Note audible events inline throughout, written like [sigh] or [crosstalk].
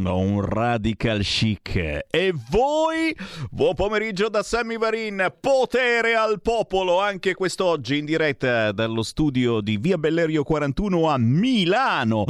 Sono un radical chic. E voi? Buon pomeriggio da Sammy Varin. Potere al popolo anche quest'oggi in diretta dallo studio di Via Bellerio 41 a Milano.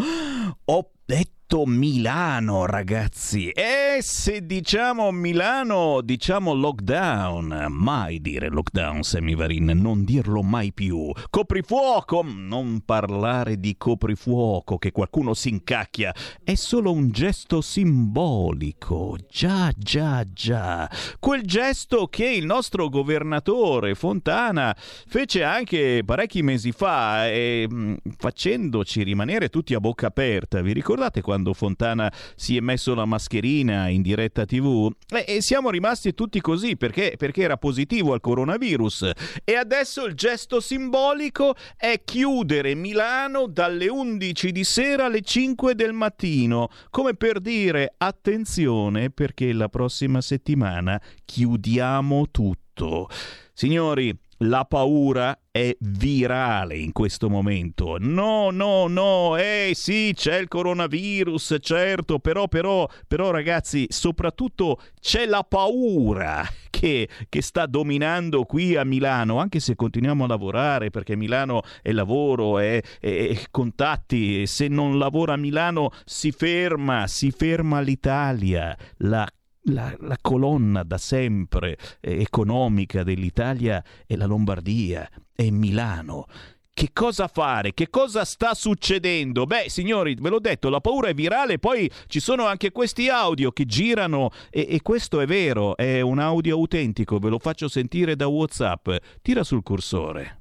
Ho detto detto Milano, ragazzi. E se diciamo Milano, diciamo lockdown. Mai dire lockdown, Semivarin, non dirlo mai più. Coprifuoco, non parlare di coprifuoco, che qualcuno si incacchia. È solo un gesto simbolico. Già, già, già. Quel gesto che il nostro governatore Fontana fece anche parecchi mesi fa, e, mm, facendoci rimanere tutti a bocca aperta. Vi ricordate quando? Quando Fontana si è messo la mascherina in diretta TV e, siamo rimasti tutti così perché, perché era positivo al coronavirus. E adesso il gesto simbolico è chiudere Milano dalle 11 di sera alle 5 del mattino. Come per dire attenzione perché la prossima settimana chiudiamo tutto. Signori, la paura è virale in questo momento. No, no, no, eh sì, c'è il coronavirus, certo, però, però, però ragazzi, soprattutto c'è la paura che, che sta dominando qui a Milano, anche se continuiamo a lavorare, perché Milano è lavoro, è, è, è contatti, se non lavora a Milano si ferma, si ferma l'Italia, la la, la, colonna da sempre eh, economica dell'Italia è la Lombardia, è Milano. che cosa fare? Che cosa sta succedendo? Beh, signori, ve l'ho detto, la paura è virale, poi ci sono anche questi audio che girano e, e questo è vero, è un audio autentico, ve lo faccio sentire da WhatsApp. Tira sul cursore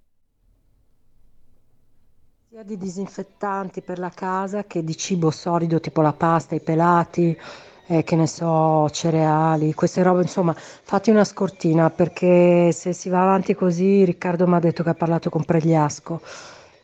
sia di disinfettanti per la casa che di cibo solido tipo la pasta, i pelati, eh, che ne so, cereali, queste robe, insomma, fate una scortina perché se si va avanti così, Riccardo mi ha detto che ha parlato con Pregliasco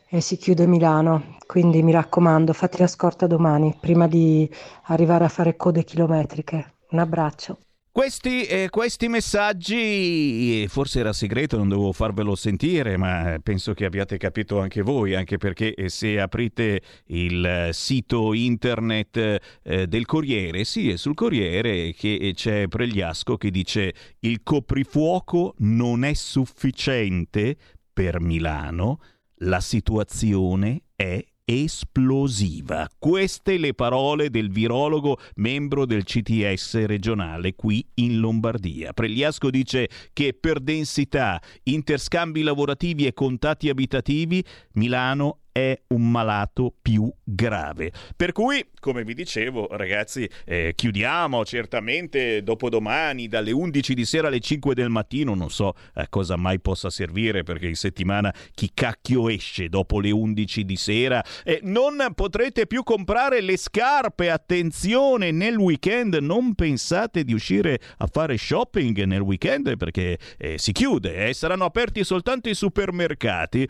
e si chiude Milano, quindi mi raccomando, fate la scorta domani prima di arrivare a fare code chilometriche. Un abbraccio. Questi, eh, questi, messaggi, forse era segreto, non dovevo farvelo sentire, ma penso che abbiate capito anche voi, anche perché eh, se aprite il sito internet eh, del Corriere, sì, è sul Corriere che c'è Pregliasco che dice il coprifuoco non è sufficiente per Milano, la situazione è esplosiva. Queste le parole del virologo membro del CTS regionale qui in Lombardia. Pregliasco dice che per densità, interscambi lavorativi e contatti abitativi Milano è un malato più grave. Per cui, come vi dicevo, ragazzi, eh, chiudiamo certamente dopodomani dalle 11 di sera alle 5 del mattino. Non so a cosa mai possa servire perché in settimana chi cacchio esce dopo le 11 di sera. Eh, non potrete più comprare le scarpe. Attenzione, nel weekend non pensate di uscire a fare shopping nel weekend perché eh, si chiude. Eh. Saranno aperti soltanto i supermercati.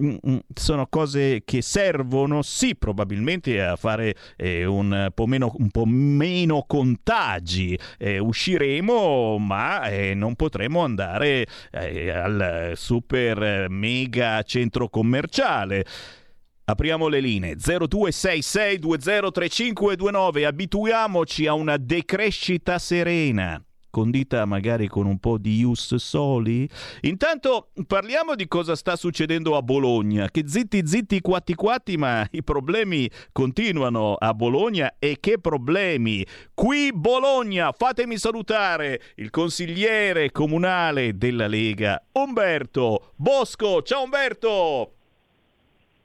Mm, mm, sono cose cose che servono sì probabilmente a fare eh, un, po meno, un, po meno, contagi. Eh, usciremo ma eh, non potremo andare eh, al super mega centro commerciale. Apriamo le linee 0266203529. Abituiamoci a una decrescita serena condita magari con un po' di ius soli? Intanto parliamo di cosa sta succedendo a Bologna, che zitti zitti quatti quatti, ma i problemi continuano a Bologna e che problemi? Qui Bologna, fatemi salutare il consigliere comunale della Lega, Umberto Bosco. Ciao Umberto!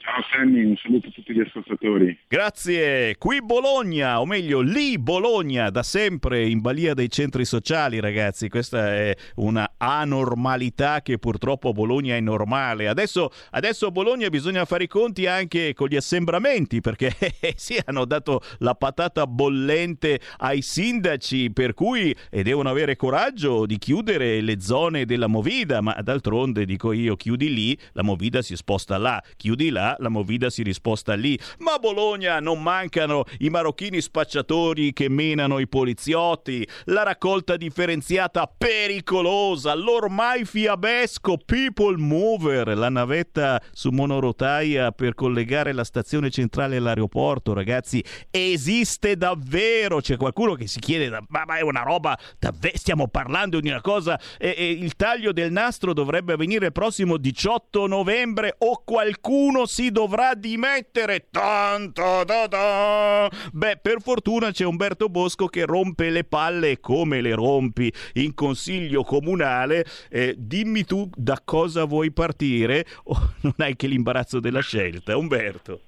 Ciao Sammy, un saluto a tutti gli ascoltatori. Grazie. Qui Bologna, o meglio lì Bologna, da sempre in balia dei centri sociali, ragazzi. Questa è una anormalità che purtroppo a Bologna è normale. Adesso, adesso a Bologna bisogna fare i conti anche con gli assembramenti, perché [laughs] sì, hanno dato la patata bollente ai sindaci, per cui devono avere coraggio di chiudere le zone della Movida, ma d'altronde dico io, chiudi lì, la Movida si sposta là, chiudi là, la Movida si risposta lì. Ma a Bologna non mancano i marocchini spacciatori che menano i poliziotti, la raccolta differenziata pericolosa, l'ormai fiabesco People Mover, la navetta su monorotaia per collegare la stazione centrale all'aeroporto, ragazzi, esiste davvero. C'è qualcuno che si chiede, ma, ma è una roba, davvero stiamo parlando di una cosa, e, e il taglio del nastro dovrebbe avvenire il prossimo 18 novembre o qualcuno si si dovrà dimettere. Tanto da da. Beh, per fortuna c'è Umberto Bosco che rompe le palle come le rompi in consiglio comunale. Eh, dimmi tu da cosa vuoi partire o [laughs] non hai che l'imbarazzo della scelta, Umberto.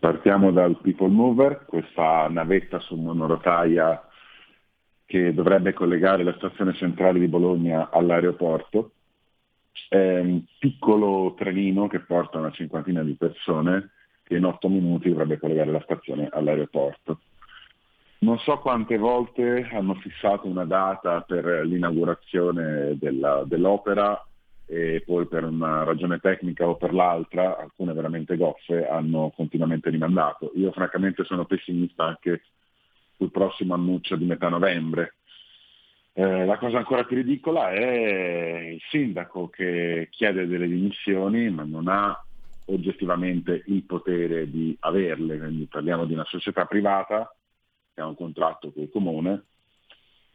Partiamo dal People Mover, questa navetta su monorotaia che dovrebbe collegare la stazione centrale di Bologna all'aeroporto è un piccolo trenino che porta una cinquantina di persone che in otto minuti dovrebbe collegare la stazione all'aeroporto. Non so quante volte hanno fissato una data per l'inaugurazione della, dell'opera e poi per una ragione tecnica o per l'altra, alcune veramente goffe, hanno continuamente rimandato. Io francamente sono pessimista anche sul prossimo annuncio di metà novembre, eh, la cosa ancora più ridicola è il sindaco che chiede delle dimissioni ma non ha oggettivamente il potere di averle, quindi parliamo di una società privata che ha un contratto con il comune,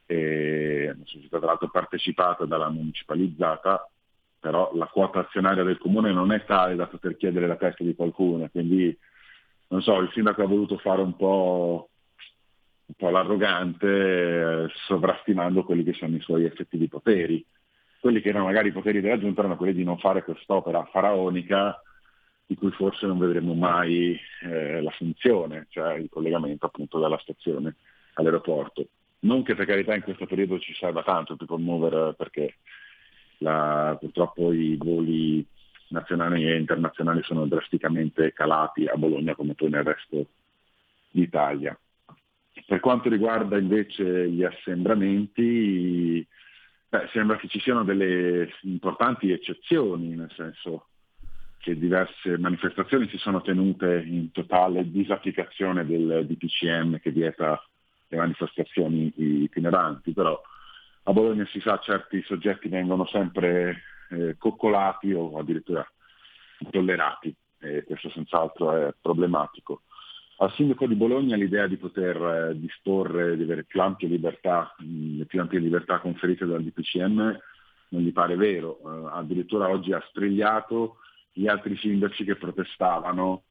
una società tra l'altro partecipata dalla municipalizzata, però la quota azionaria del comune non è tale da poter chiedere la testa di qualcuno, quindi non so, il sindaco ha voluto fare un po' un po' l'arrogante, eh, sovrastimando quelli che sono i suoi effettivi poteri. quelli che erano magari i poteri della giunta erano quelli di non fare quest'opera faraonica di cui forse non vedremo mai eh, la funzione, cioè il collegamento appunto dalla stazione all'aeroporto. Non che per carità in questo periodo ci serva tanto il people mover perché la, purtroppo i voli nazionali e internazionali sono drasticamente calati a Bologna come poi nel resto d'Italia. Per quanto riguarda invece gli assembramenti, beh, sembra che ci siano delle importanti eccezioni, nel senso che diverse manifestazioni si sono tenute in totale disapplicazione del DPCM che vieta le manifestazioni itineranti, però a Bologna si sa certi soggetti vengono sempre eh, coccolati o addirittura tollerati e questo senz'altro è problematico. Al sindaco di Bologna l'idea di poter eh, disporre di avere più ampie libertà, mh, le più ampie libertà conferite dal DPCM non gli pare vero, eh, addirittura oggi ha strigliato gli altri sindaci che protestavano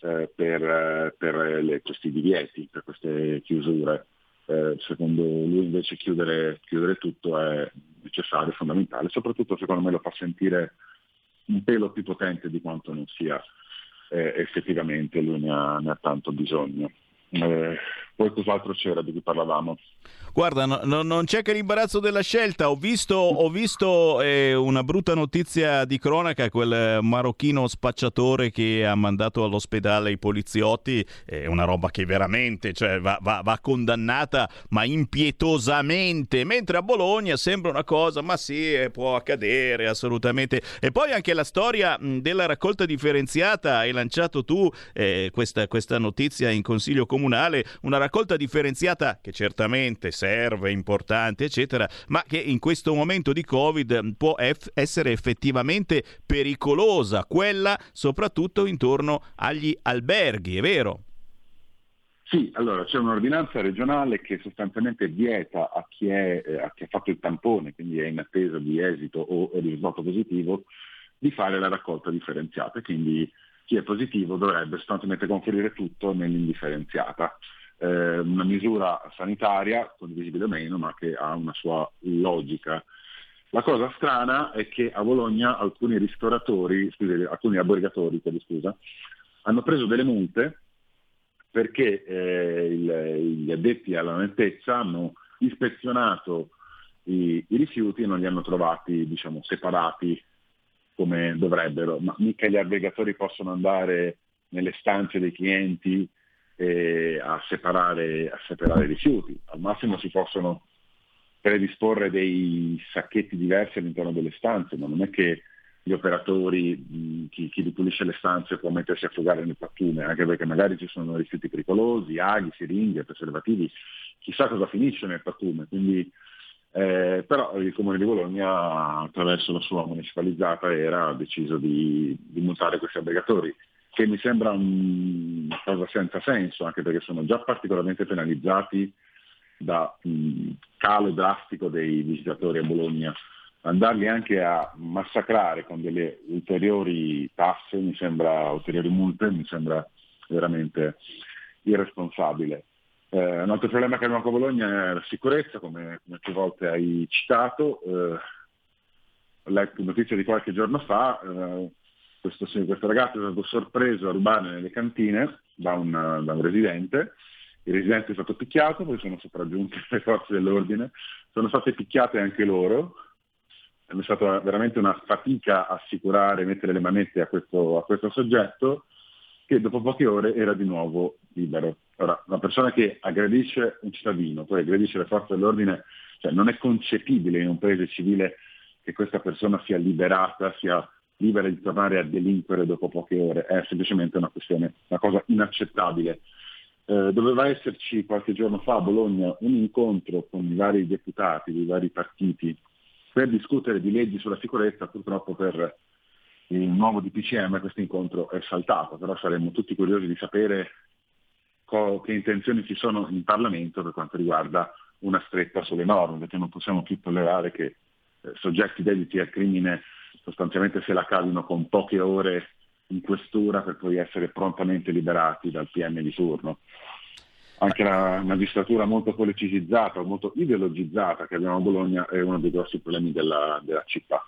eh, per, per le, questi divieti, per queste chiusure. Secondo lui invece chiudere, chiudere tutto è necessario, fondamentale, soprattutto secondo me lo fa sentire un pelo più potente di quanto non sia eh, effettivamente, lui ne ha, ne ha tanto bisogno. Eh, poi cos'altro c'era di cui parlavamo? Guarda, no, no, non c'è che l'imbarazzo della scelta. Ho visto, ho visto eh, una brutta notizia di cronaca, quel marocchino spacciatore che ha mandato all'ospedale i poliziotti. È una roba che veramente cioè, va, va, va, condannata, ma impietosamente. Mentre a Bologna sembra una cosa, ma sì, eh, può accadere assolutamente. E poi anche la storia della raccolta differenziata. Hai lanciato tu eh, questa, questa notizia in consiglio comunale. Una raccolta differenziata che certamente serve, importante, eccetera, ma che in questo momento di Covid può eff- essere effettivamente pericolosa, quella soprattutto intorno agli alberghi, è vero? Sì, allora c'è un'ordinanza regionale che sostanzialmente vieta a chi, è, eh, a chi, ha fatto il tampone, quindi è in attesa di esito o risultato positivo, di fare la raccolta differenziata. Quindi chi è positivo dovrebbe sostanzialmente conferire tutto nell'indifferenziata eh, una misura sanitaria, condivisibile o meno, ma che ha una sua logica. La cosa strana è che a Bologna alcuni ristoratori, scusi, alcuni albergatori, scusa, hanno preso delle multe perché eh, il, gli addetti alla nettezza hanno ispezionato i, i, rifiuti e non li hanno trovati diciamo, separati come dovrebbero, ma mica gli albergatori possono andare nelle stanze dei clienti eh, a, separare, a separare i rifiuti. Al massimo si possono predisporre dei sacchetti diversi all'interno delle stanze, ma non è che gli operatori, chi, chi ripulisce le stanze può mettersi a frugare nel pattume, anche perché magari ci sono rifiuti pericolosi, aghi, siringhe, preservativi, chissà cosa finisce nel pattume. Quindi, eh, però il Comune di Bologna, attraverso la sua municipalizzata, era deciso di, di multare questi aggregatori che mi sembra una cosa senza senso, anche perché sono già particolarmente penalizzati da un calo drastico dei visitatori a Bologna. Andarli anche a massacrare con delle ulteriori tasse, mi sembra, ulteriori multe, mi sembra veramente irresponsabile. Eh, un altro problema che abbiamo con Bologna è la sicurezza, come, come più volte hai citato. Eh, ho letto notizia di qualche giorno fa, eh, questo, questo, ragazzo è stato sorpreso a rubare nelle cantine da un, da un residente, il residente è stato picchiato, poi sono sopraggiunte [laughs] le forze dell'ordine, sono state picchiate anche loro, è stata veramente una fatica assicurare, mettere le manette a questo, a questo soggetto, che dopo poche ore era di nuovo libero. Ora, una persona che aggredisce un cittadino, poi aggredisce le forze dell'ordine, cioè non è concepibile in un paese civile che questa persona sia liberata, sia libera di tornare a delinquere dopo poche ore, è semplicemente una questione, una cosa inaccettabile. Eh, doveva esserci qualche giorno fa a Bologna un incontro con i vari deputati dei vari partiti per discutere di leggi sulla sicurezza, purtroppo per il nuovo DPCM questo incontro è saltato, però saremmo tutti curiosi di sapere co- che intenzioni ci sono in Parlamento per quanto riguarda una stretta sulle norme, perché non possiamo più tollerare che eh, soggetti dediti al crimine sostanzialmente se la cavino con poche ore in questura per poi essere prontamente liberati dal PM di turno. anche la magistratura molto politicizzata, molto ideologizzata che abbiamo a Bologna è uno dei grossi problemi della, della città.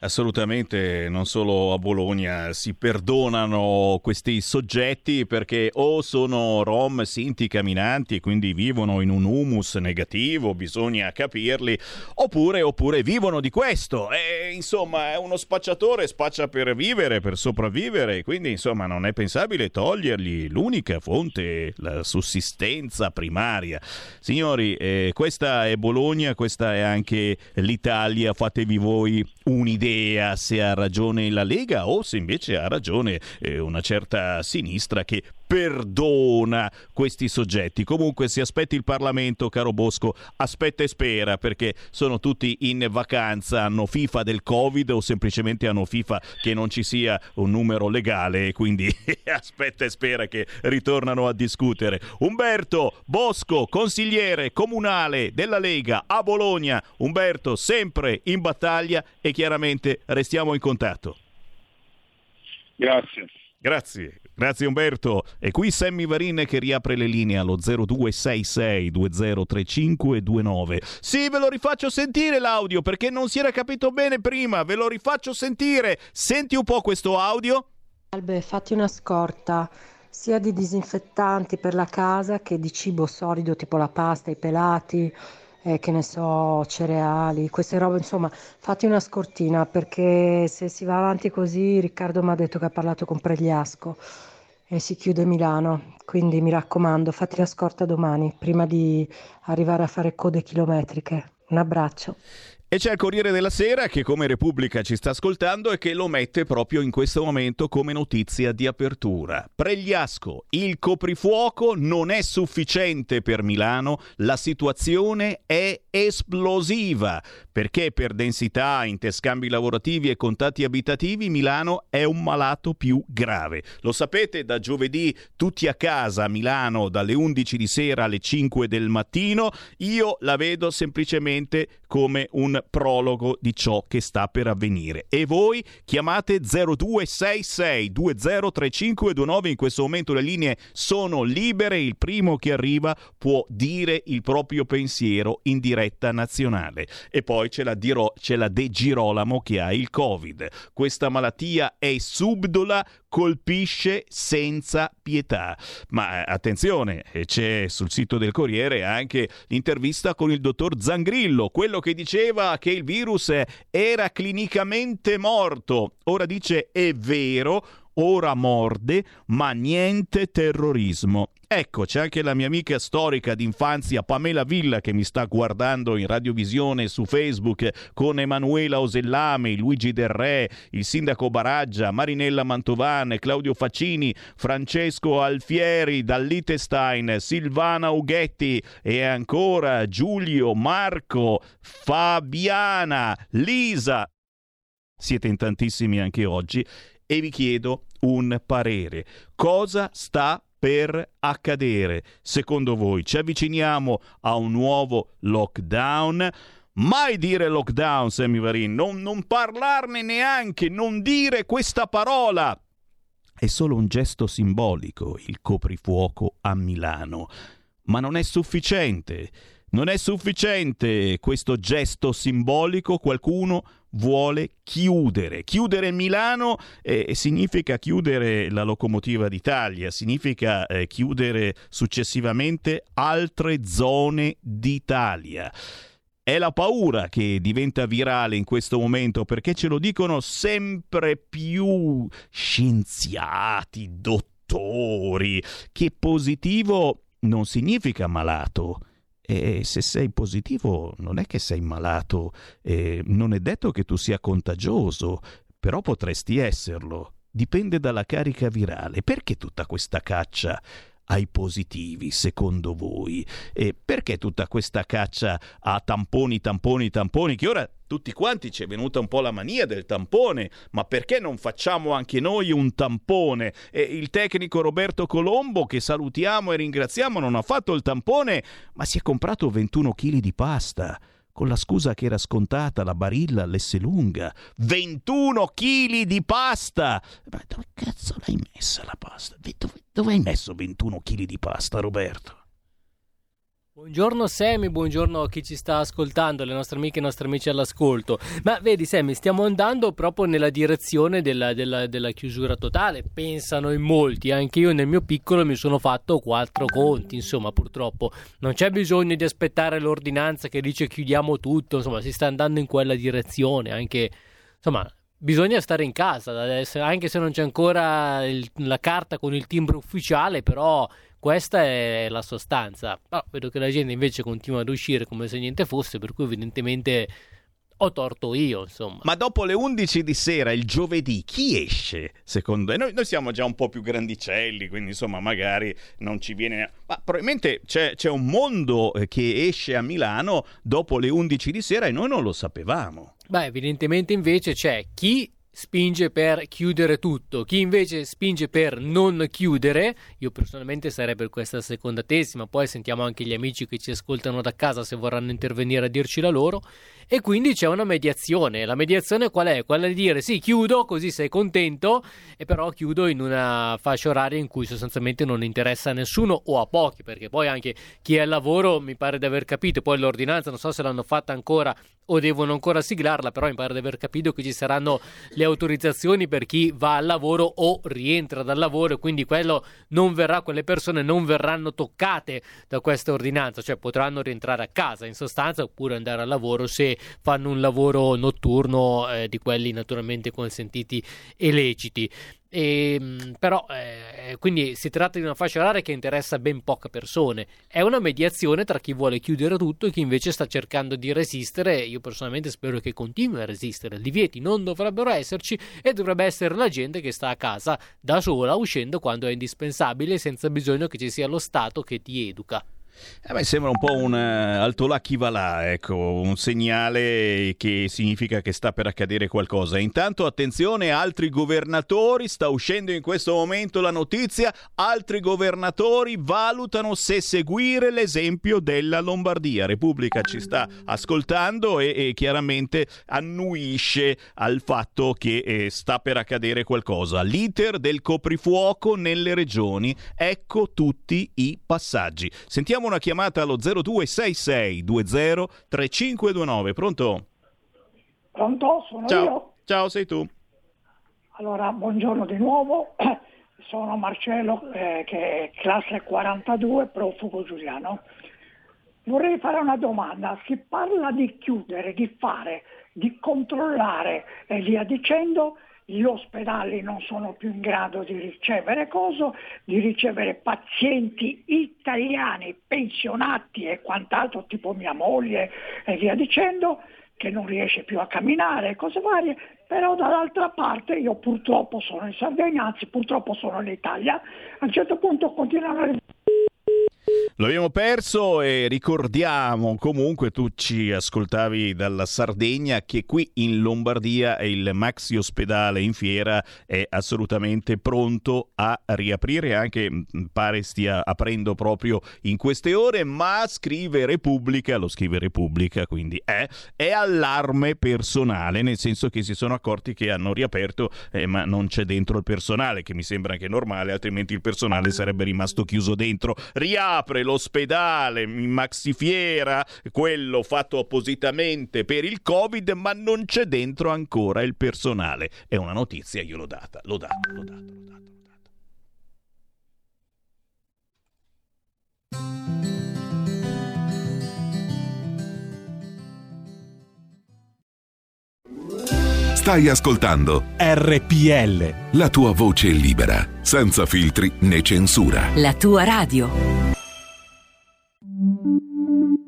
Assolutamente, non solo a Bologna si perdonano questi soggetti perché o sono rom, sinti, camminanti e quindi vivono in un humus negativo, bisogna capirli, oppure, oppure vivono di questo. E, insomma, uno spacciatore spaccia per vivere, per sopravvivere, quindi insomma non è pensabile togliergli l'unica fonte, la sussistenza primaria. Signori, eh, questa è Bologna, questa è anche l'Italia, fatevi voi un'idea idea se ha ragione la Lega o se invece ha ragione eh, una certa sinistra che perdona questi soggetti. Comunque si aspetti il Parlamento, caro Bosco, aspetta e spera perché sono tutti in vacanza, hanno FIFA del Covid o semplicemente hanno FIFA che non ci sia un numero legale e quindi [laughs] aspetta e spera che ritornano a discutere. Umberto Bosco, consigliere comunale della Lega a Bologna. Umberto sempre in battaglia e chiaramente restiamo in contatto. Grazie. Grazie. Grazie Umberto. E qui Sammy Varin che riapre le linee allo 0266 203529. Sì, ve lo rifaccio sentire l'audio perché non si era capito bene prima. Ve lo rifaccio sentire. Senti un po' questo audio. Albe, fatti una scorta sia di disinfettanti per la casa che di cibo solido tipo la pasta, i pelati, eh, che ne so, cereali, queste robe, insomma, fatti una scortina perché se si va avanti così, Riccardo mi ha detto che ha parlato con Pregliasco e si chiude Milano, quindi mi raccomando, fatti la scorta domani prima di arrivare a fare code chilometriche. Un abbraccio. E c'è il Corriere della Sera che come Repubblica ci sta ascoltando e che lo mette proprio in questo momento come notizia di apertura. Pregliasco, il coprifuoco non è sufficiente per Milano, la situazione è esplosiva perché per densità, interscambi lavorativi e contatti abitativi Milano è un malato più grave. Lo sapete, da giovedì tutti a casa a Milano dalle 11 di sera alle 5 del mattino, io la vedo semplicemente come un prologo di ciò che sta per avvenire. E voi chiamate 0266 203529, in questo momento le linee sono libere, il primo che arriva può dire il proprio pensiero in diretta nazionale. E poi c'è la, Diro- c'è la De Girolamo che ha il Covid. Questa malattia è subdola, colpisce senza pietà. Ma eh, attenzione, eh, c'è sul sito del Corriere anche l'intervista con il dottor Zangrillo, quello che diceva che il virus era clinicamente morto. Ora dice è vero, ora morde, ma niente terrorismo. Ecco, c'è anche la mia amica storica d'infanzia Pamela Villa che mi sta guardando in radiovisione su Facebook con Emanuela Osellame, Luigi Del Re, il sindaco Baraggia, Marinella Mantovane, Claudio Faccini, Francesco Alfieri dall'Itestein, Silvana Ughetti e ancora Giulio, Marco, Fabiana, Lisa. Siete in tantissimi anche oggi e vi chiedo un parere. Cosa sta per accadere? Secondo voi ci avviciniamo a un nuovo lockdown? Mai dire lockdown, Sammy Varin, non, non parlarne neanche, non dire questa parola. È solo un gesto simbolico il coprifuoco a Milano, ma non è sufficiente. Non è sufficiente questo gesto simbolico, qualcuno vuole chiudere. Chiudere Milano eh, significa chiudere la locomotiva d'Italia, significa eh, chiudere successivamente altre zone d'Italia. È la paura che diventa virale in questo momento perché ce lo dicono sempre più scienziati, dottori, che positivo non significa malato e se sei positivo non è che sei malato, e non è detto che tu sia contagioso, però potresti esserlo. Dipende dalla carica virale. Perché tutta questa caccia ai positivi, secondo voi? E perché tutta questa caccia a tamponi, tamponi, tamponi, che ora tutti quanti ci è venuta un po' la mania del tampone, ma perché non facciamo anche noi un tampone? E il tecnico Roberto Colombo, che salutiamo e ringraziamo, non ha fatto il tampone, ma si è comprato 21 kg di pasta con la scusa che era scontata la barilla all'Esselunga. 21 kg di pasta! Ma dove cazzo l'hai messa la pasta? Dove, dove hai messo 21 kg di pasta, Roberto? Buongiorno Sammy, buongiorno a chi ci sta ascoltando, le nostre amiche e i nostri amici all'ascolto. Ma vedi Sammy, stiamo andando proprio nella direzione della, della, della, chiusura totale, pensano in molti, anche io nel mio piccolo mi sono fatto quattro conti, insomma purtroppo non c'è bisogno di aspettare l'ordinanza che dice chiudiamo tutto, insomma si sta andando in quella direzione, anche insomma bisogna stare in casa, anche se non c'è ancora il, la carta con il timbro ufficiale, però questa è la sostanza. Oh, vedo che la gente invece continua ad uscire come se niente fosse, per cui evidentemente ho torto io, insomma. Ma dopo le 11 di sera, il giovedì, chi esce? Secondo te? Noi, noi, siamo già un po' più grandicelli, quindi insomma magari non ci viene... Ma probabilmente c'è, c'è un mondo eh, che esce a Milano dopo le 11 di sera e noi non lo sapevamo. Beh, evidentemente invece c'è chi spinge per chiudere tutto, chi invece spinge per non chiudere, io personalmente sarei per questa seconda tesi, ma poi sentiamo anche gli amici che ci ascoltano da casa se vorranno intervenire a dirci la loro, e quindi c'è una mediazione. La mediazione qual è? Quella di dire sì, chiudo, così sei contento, e però chiudo in una fascia oraria in cui sostanzialmente non interessa a nessuno o a pochi, perché poi anche chi è al lavoro mi pare di aver capito, poi l'ordinanza non so se l'hanno fatta ancora o devono ancora siglarla, però mi pare di aver capito che ci saranno le autorizzazioni per chi va al lavoro o rientra dal lavoro quindi verrà, quelle persone non verranno toccate da questa ordinanza, cioè potranno rientrare a casa in sostanza oppure andare al lavoro se fanno un lavoro notturno eh, di quelli naturalmente consentiti e leciti. E, ehm, però, eh, quindi si tratta di una fascia oraria che interessa ben poche persone. È una mediazione tra chi vuole chiudere tutto e chi invece sta cercando di resistere. Io personalmente spero che continui a resistere. Divieti non dovrebbero esserci e dovrebbe essere la gente che sta a casa da sola, uscendo quando è indispensabile, senza bisogno che ci sia lo Stato che ti educa. A me sembra un po' un uh, altolà chi va là, ecco, un segnale che significa che sta per accadere qualcosa. Intanto attenzione, altri governatori, sta uscendo in questo momento la notizia, altri governatori valutano se seguire l'esempio della Lombardia. Repubblica ci sta ascoltando e, e chiaramente annuisce al fatto che eh, sta per accadere qualcosa. L'iter del coprifuoco nelle regioni, ecco tutti i passaggi. Sentiamo Abbiamo una chiamata allo 026620 3529. Pronto? Pronto? Sono Ciao. io? Ciao, sei tu. Allora, buongiorno di nuovo. [clears throat] Sono Marcello, eh, che è classe 42, profugo giuliano. Vorrei fare una domanda. Si parla di chiudere, di fare, di controllare e via dicendo gli ospedali non sono più in grado di ricevere coso, di ricevere pazienti italiani pensionati e quant'altro, tipo mia moglie e via dicendo, che non riesce più a camminare, cose varie, però dall'altra parte io purtroppo sono in Sardegna, anzi purtroppo sono in Italia, a un certo punto continuano a lo abbiamo perso e ricordiamo comunque, tu ci ascoltavi dalla Sardegna, che qui in Lombardia il maxi ospedale in fiera è assolutamente pronto a riaprire, anche mm, pare stia aprendo proprio in queste ore, ma scrive Repubblica, lo scrive Repubblica, quindi è, è allarme personale, nel senso che si sono accorti che hanno riaperto, eh, ma non c'è dentro il personale, che mi sembra anche normale, altrimenti il personale sarebbe rimasto chiuso dentro. Riapre l'ospedale in maxifiera, quello fatto appositamente per il Covid, ma non c'è dentro ancora il personale. È una notizia, io l'ho data, l'ho data, l'ho data, l'ho data. Stai ascoltando RPL. La tua voce libera, senza filtri né censura. La tua radio.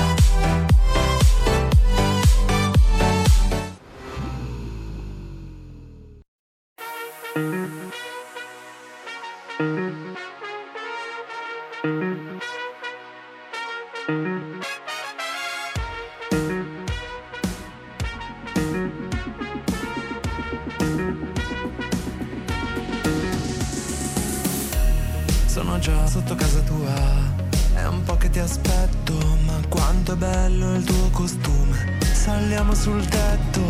Aspetto, ma quanto è bello il tuo costume. Saliamo sul tetto,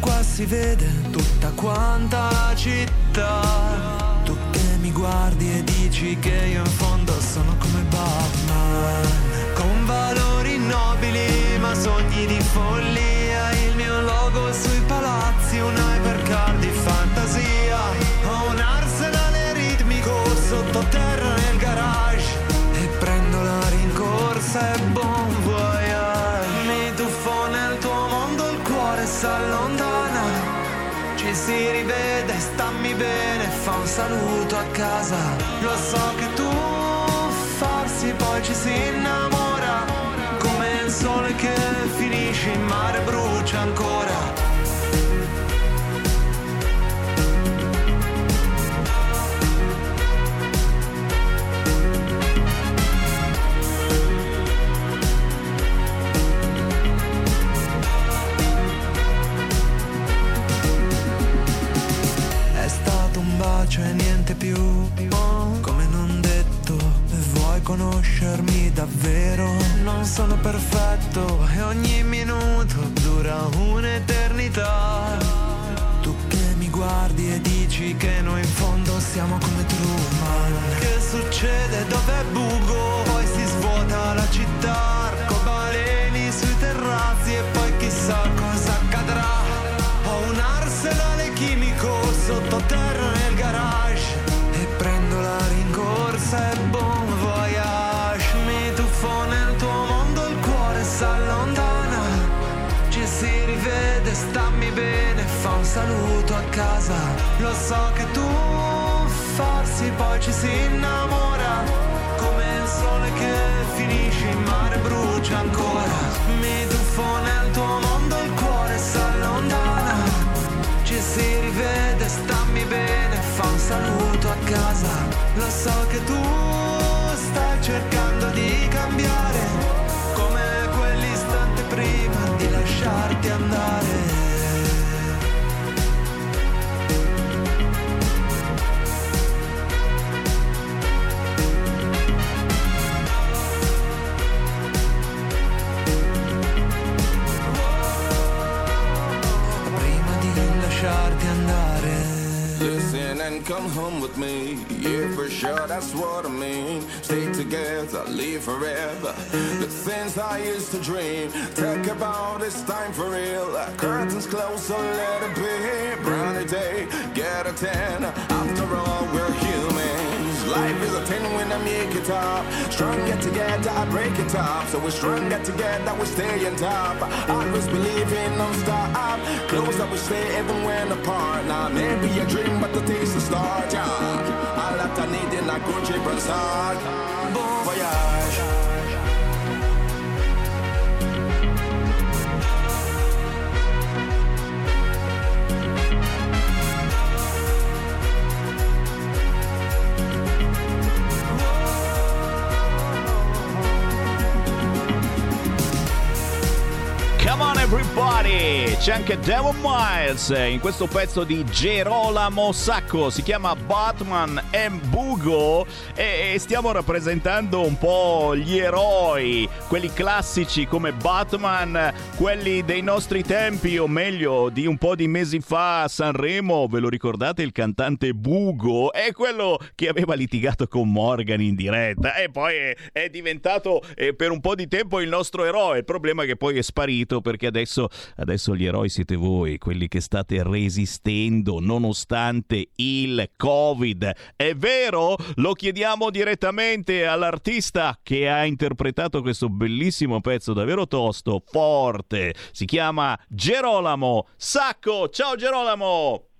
qua si vede tutta quanta la città. Tu che mi guardi e dici che io in fondo sono come Batman, con valori nobili ma sogni di follia. Il mio logo sui palazzi, un hypercar di fantasia. Ho un arsenale ritmico sottoterra rincorsa e bon voyage. Mi tuffo nel tuo mondo, il cuore s'allontana. Ci si rivede, stammi bene, fa un saluto a casa. Lo so che tu farsi poi ci si innamora. Come il sole che finisce in mare brucia ancora. Conoscermi davvero. Non sono perfetto E ogni minuto dura un'eternità. Tu che mi guardi e dici Che noi in fondo siamo come Truman. Che succede? Dove è buco Poi si svuota la città Arcobaleni sui terrazzi E poi chissà cosa accadrà. Ho un arsenale chimico sottoterra nel garage casa. Lo so che tu farsi poi ci si innamora. Come il sole che finisce in mare brucia ancora. Mi tuffo nel tuo mondo, il cuore s'allontana Ci si rivede, stammi bene, fa un saluto a casa. Lo so che tu stai cercando di cambiare. Come quell'istante prima di lasciarti andare come home with me. Yeah, for sure, that's what I mean. Stay together, live forever. The things I used to dream. Talk about this time for real. Curtains close, so let it be. Brownie day, get a tan. After all, we're. Life is a ten when I make it up. Strong get together, I break it up. So we're strong get together, we stay on top. Always believe in non-stop. Close up, we stay even when apart. Now maybe a dream, but the taste the start. Yeah, all that I need in a good trip and start. Voyage. Everybody! c'è anche Devon Miles in questo pezzo di Gerolamo Sacco, si chiama Batman and Bugo e stiamo rappresentando un po' gli eroi, quelli classici come Batman, quelli dei nostri tempi o meglio di un po' di mesi fa a Sanremo, ve lo ricordate il cantante Bugo? È quello che aveva litigato con Morgan in diretta e poi è, è diventato eh, per un po' di tempo il nostro eroe, il problema è che poi è sparito perché adesso, adesso gli eroi siete voi, quelli che state resistendo nonostante il Covid. È vero? Lo chiediamo direttamente all'artista che ha interpretato questo bellissimo pezzo davvero tosto, forte. Si chiama Gerolamo Sacco. Ciao Gerolamo!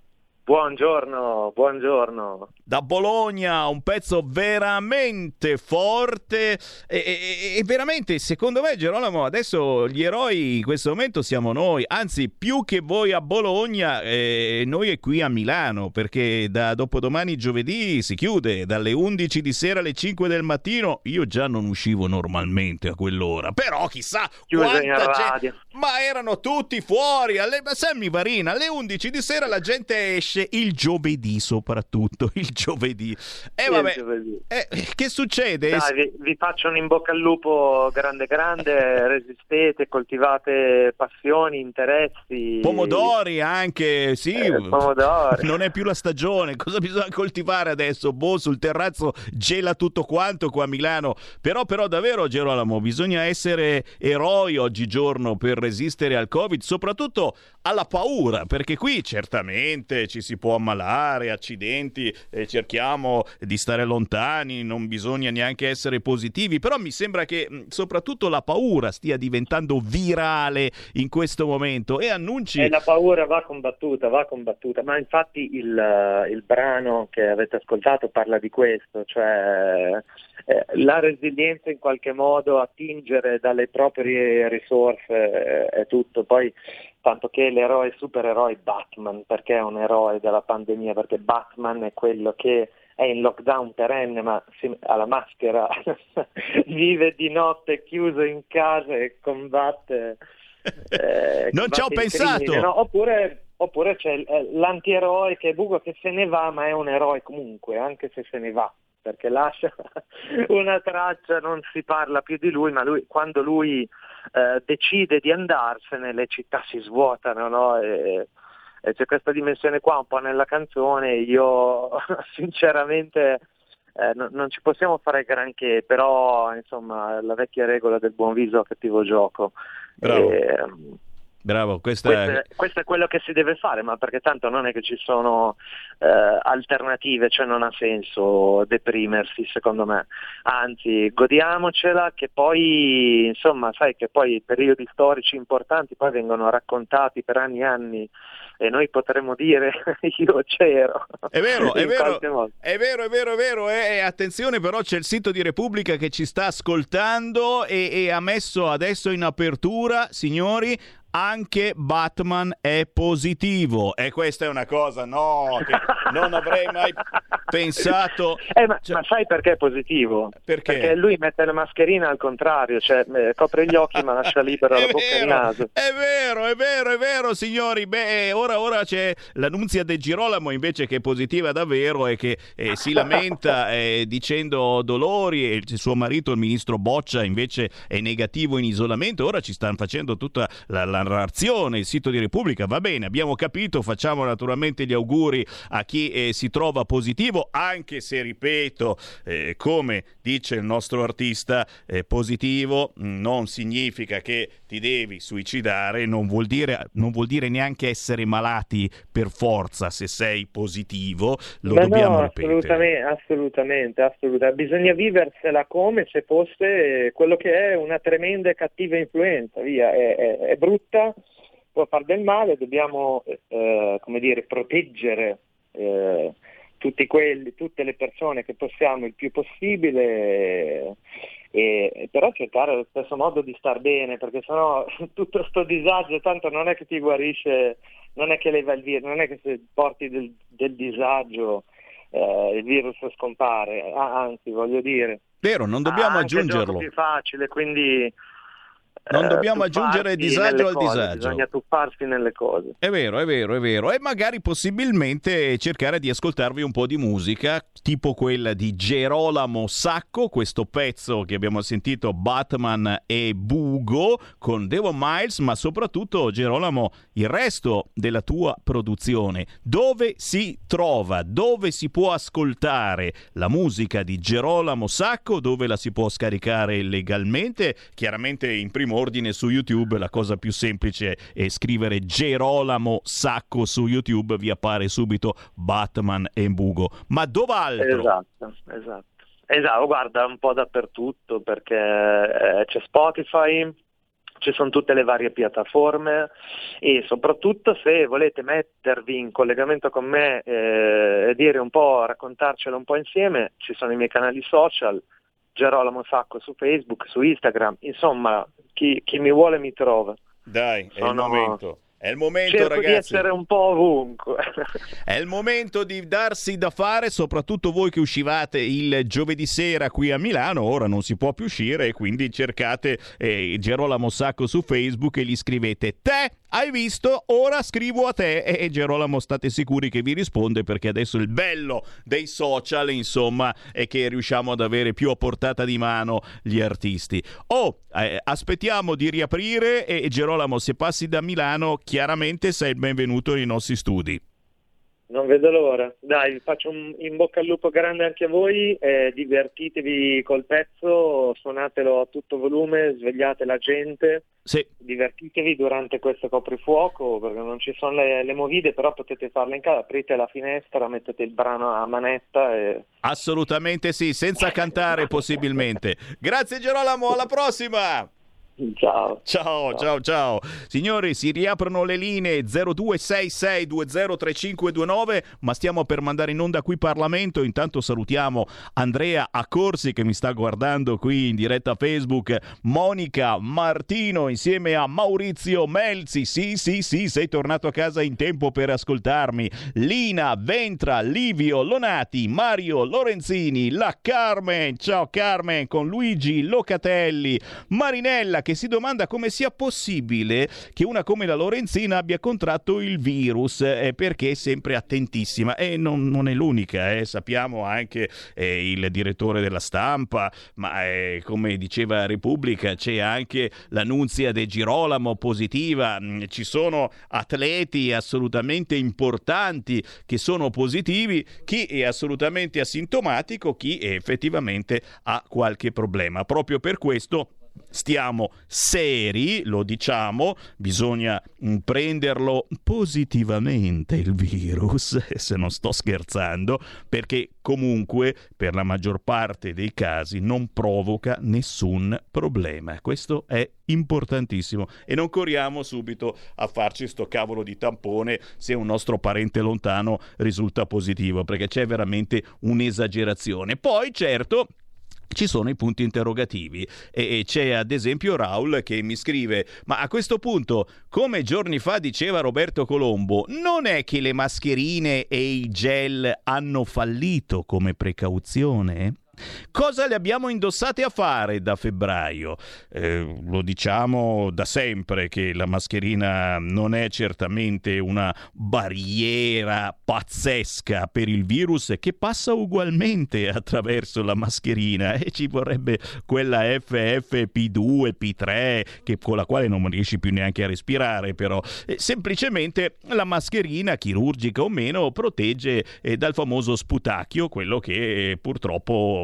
Buongiorno, buongiorno. Da Bologna, un pezzo veramente forte e, e, e, veramente, secondo me, Gerolamo, adesso gli eroi in questo momento siamo noi, anzi più che voi a Bologna, eh, noi è qui a Milano, perché da dopodomani giovedì si chiude, dalle 11 di sera alle 5 del mattino, io già non uscivo normalmente a quell'ora, però chissà Chiuso quanta gente... Ma erano tutti fuori, alle... Sammy Varina, alle 11 di sera la gente esce il giovedì soprattutto, [laughs] il giovedì. E eh, vabbè. Eh, che succede? Dai, vi, vi, faccio un in bocca al lupo grande grande, [laughs] resistete, coltivate passioni, interessi. Pomodori anche, sì. Eh, pomodori. Non è più la stagione, cosa bisogna coltivare adesso? Boh, sul terrazzo gela tutto quanto qua a Milano. Però, però davvero Gerolamo, bisogna essere eroi oggigiorno per resistere al Covid, soprattutto alla paura, perché qui certamente ci si può ammalare, accidenti, eh, cerchiamo di stare lontani, non bisogna neanche essere positivi, però mi sembra che mh, soprattutto la paura stia diventando virale in questo momento. E annunci... E la paura va combattuta, va combattuta, ma infatti il, il brano che avete ascoltato parla di questo, cioè eh, la resilienza in qualche modo, attingere dalle proprie risorse eh, è tutto, poi tanto che l'eroe supereroe Batman, perché è un eroe della pandemia, perché Batman è quello che è in lockdown perenne ma ha la maschera, [laughs] vive di notte chiuso in casa e combatte. Eh, [laughs] non ci ho pensato! Crimine, no? Oppure oppure c'è eh, l'antieroe che è Bugo che se ne va ma è un eroe comunque anche se se ne va perché lascia [laughs] una traccia non si parla più di lui ma lui, quando lui eh, decide di andarsene le città si svuotano, no? e, e c'è questa dimensione qua un po' nella canzone, io [laughs] sinceramente eh, no, non ci possiamo fare granché, però insomma la vecchia regola del buon viso cattivo gioco. Bravo. E, ehm, Bravo, questa... Questo, è, questo, è, quello che si deve fare, ma perché tanto non è che ci sono eh, alternative, cioè non ha senso deprimersi secondo me, anzi godiamocela che poi, insomma, sai che poi periodi storici importanti poi vengono raccontati per anni e anni e noi potremmo dire [laughs] io c'ero. [laughs] È vero, è vero, è vero, è vero, è vero, eh, attenzione però c'è il sito di Repubblica che ci sta ascoltando e, e ha messo adesso in apertura, signori, anche Batman è positivo. E questa è una cosa no che non avrei mai [laughs] pensato. Eh, ma, cioè... ma, sai perché è positivo? Perché? perché lui mette la mascherina al contrario cioè eh, copre gli occhi ma lascia libera la [laughs] bocca e il naso. è vero è vero è vero signori. Beh ora, ora c'è l'annunzia del Girolamo invece che è positiva davvero e che eh, si lamenta [laughs] eh, dicendo dolori e il suo marito il ministro Boccia invece è negativo in isolamento. Ora ci stanno facendo tutta la, la narrazione, il sito di Repubblica, va bene, abbiamo capito, facciamo naturalmente gli auguri a chi eh, si trova positivo, anche se, ripeto, eh, come dice il nostro artista, eh, positivo non significa che ti devi suicidare, non vuol, dire, non vuol dire neanche essere malati per forza se sei positivo, lo Ma dobbiamo no, ripetere. Assolutamente, assolutamente, assolutamente, bisogna viversela come se fosse quello che è una tremenda e cattiva influenza, via, è, è, è brutta può far del male, dobbiamo eh, come dire, proteggere eh, tutti quelli, tutte le persone che possiamo il più possibile, e, però cercare allo stesso modo di star bene, perché sennò [laughs] tutto questo disagio tanto non è che ti guarisce, non è che leva il virus, non è che se porti del, del disagio eh, il virus scompare, anzi voglio dire. Vero, non dobbiamo ah, aggiungerlo. È più facile, quindi Non eh, dobbiamo aggiungere disagio al cose, disagio. Bisogna tuffarsi nelle cose. È vero, è vero, è vero. E magari possibilmente cercare di ascoltarvi un po' di musica, tipo quella di Gerolamo Sacco, questo pezzo che abbiamo sentito Batman e Bugo con Devon Miles, ma soprattutto Gerolamo, il resto della tua produzione. Dove si trova? Dove si può ascoltare la musica di Gerolamo Sacco? Dove la si può scaricare legalmente? Chiaramente in primo ordine su YouTube la cosa più semplice è scrivere Gerolamo Sacco su YouTube, vi appare subito Batman e Bugo. Ma dov'altro? Esatto, esatto. Esatto, guarda, un po' dappertutto perché eh, c'è Spotify, ci sono tutte le varie piattaforme e soprattutto se volete mettervi in collegamento con me eh, e dire un po', raccontarcelo un po' insieme, ci sono i miei canali social, Gerolamo Sacco su Facebook, su Instagram, insomma chi, chi mi vuole mi trova. Dai, è il Sono- momento. È il momento, Cerco di ragazzi. essere un po' ovunque. [laughs] È il momento di darsi da fare, soprattutto voi che uscivate il giovedì sera qui a Milano, ora non si può più uscire e quindi cercate eh, Gerolamo Sacco su Facebook e gli scrivete te hai visto? Ora scrivo a te e, Gerolamo state sicuri che vi risponde perché adesso il bello dei social insomma è che riusciamo ad avere più a portata di mano gli artisti. Oh, eh, aspettiamo di riaprire e Gerolamo se passi da Milano chiaramente sei il benvenuto nei nostri studi. Non vedo l'ora. Dai, vi faccio un in bocca al lupo grande anche a voi, eh, divertitevi col pezzo, suonatelo a tutto volume, svegliate la gente, Sì. divertitevi durante questo coprifuoco perché non ci sono le, le movide, però potete farle in casa, aprite la finestra, mettete il brano a manetta e... Assolutamente sì, senza cantare possibilmente. Grazie Gerolamo, alla prossima! Ciao. Ciao, ciao, ciao. Signori, si riaprono le linee 0266203529, ma stiamo per mandare in onda qui Parlamento. Intanto salutiamo Andrea Accorsi che mi sta guardando qui in diretta Facebook, Monica Martino insieme a Maurizio Melzi. Sì, sì, sì, sei tornato a casa in tempo per ascoltarmi. Lina Ventra, Livio Lonati, Mario Lorenzini, la Carmen. Ciao Carmen con Luigi Locatelli, Marinella che si domanda come sia possibile che una come la Lorenzina abbia contratto il virus eh, perché è sempre attentissima e non, non è l'unica, eh. sappiamo anche eh, il direttore della stampa, ma eh, come diceva Repubblica c'è anche l'annunzia De Girolamo positiva, Mm, ci sono atleti assolutamente importanti che sono positivi, chi è assolutamente asintomatico, chi effettivamente ha qualche problema. Proprio per questo stiamo seri, lo diciamo, bisogna prenderlo positivamente il virus, [laughs] se non sto scherzando, perché comunque per la maggior parte dei casi non provoca nessun problema. Questo è importantissimo e non corriamo subito a farci sto cavolo di tampone se un nostro parente lontano risulta positivo, perché c'è veramente un'esagerazione. Poi certo ci sono i punti interrogativi e c'è ad esempio Raul che mi scrive ma a questo punto come giorni fa diceva Roberto Colombo non è che le mascherine e i gel hanno fallito come precauzione? Cosa le abbiamo indossate a fare da febbraio? Eh, lo diciamo da sempre che la mascherina non è certamente una barriera pazzesca per il virus che passa ugualmente attraverso la mascherina e ci vorrebbe quella FFP2, P3 che, con la quale non riesci più neanche a respirare però. Eh, semplicemente la mascherina chirurgica o meno protegge eh, dal famoso sputacchio, quello che eh,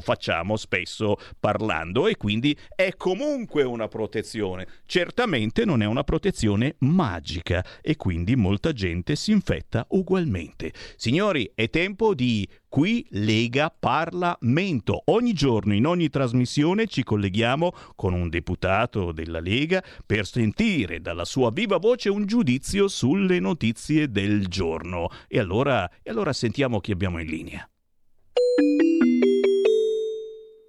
facciamo spesso parlando e quindi è comunque una protezione. Certamente non è una protezione magica e quindi molta gente si infetta ugualmente. Signori, è tempo di Qui Lega Parlamento. Ogni giorno, in ogni trasmissione, ci colleghiamo con un deputato della Lega per sentire dalla sua viva voce un giudizio sulle notizie del giorno. E allora, e allora sentiamo chi abbiamo in linea.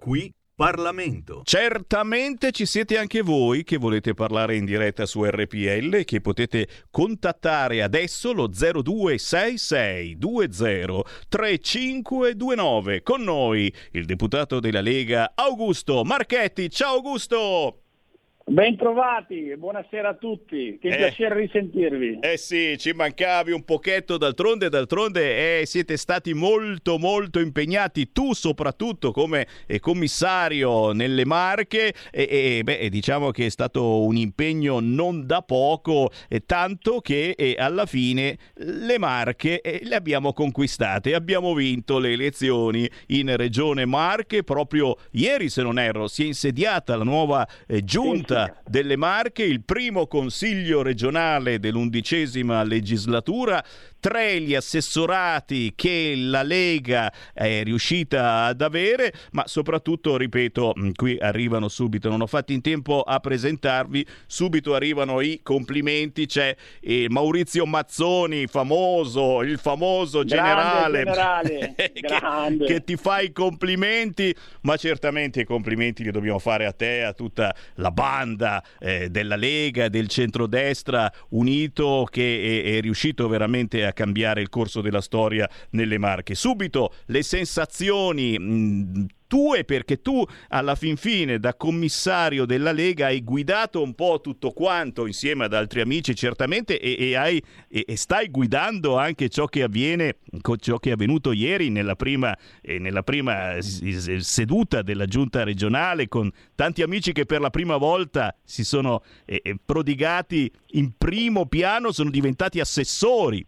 Qui Parlamento. Certamente ci siete anche voi che volete parlare in diretta su RPL che potete contattare adesso lo 0266203529 con noi il deputato della Lega Augusto Marchetti. Ciao Augusto! Bentrovati, buonasera a tutti, che Eh. piacere risentirvi. Eh sì, ci mancavi un pochetto d'altronde, d'altronde eh, siete stati molto molto impegnati, tu soprattutto come eh, commissario nelle Marche e, beh, diciamo che è stato un impegno non da poco, eh, tanto che eh, alla fine le Marche le abbiamo conquistate, abbiamo vinto le elezioni in Regione Marche proprio ieri se non erro, si è insediata la nuova eh, giunta delle Marche, il primo consiglio regionale dell'undicesima legislatura, tre gli assessorati che la Lega è riuscita ad avere, ma soprattutto, ripeto, mh, qui arrivano subito, non ho fatto in tempo a presentarvi, subito arrivano i complimenti, c'è eh, Maurizio Mazzoni, famoso, il famoso generale, generale, [laughs] che, grande. che ti fa i complimenti, ma certamente i complimenti li dobbiamo fare a te, a tutta la banda eh, della Lega, del centrodestra unito che è, è riuscito veramente a cambiare il corso della storia nelle Marche. Subito le sensazioni mh, tue perché tu alla fin fine da commissario della Lega hai guidato un po' tutto quanto insieme ad altri amici certamente e, e hai, e, e stai guidando anche ciò che avviene ciò che è avvenuto ieri nella prima, eh, nella prima seduta della giunta regionale con tanti amici che per la prima volta si sono eh, eh, prodigati in primo piano sono diventati assessori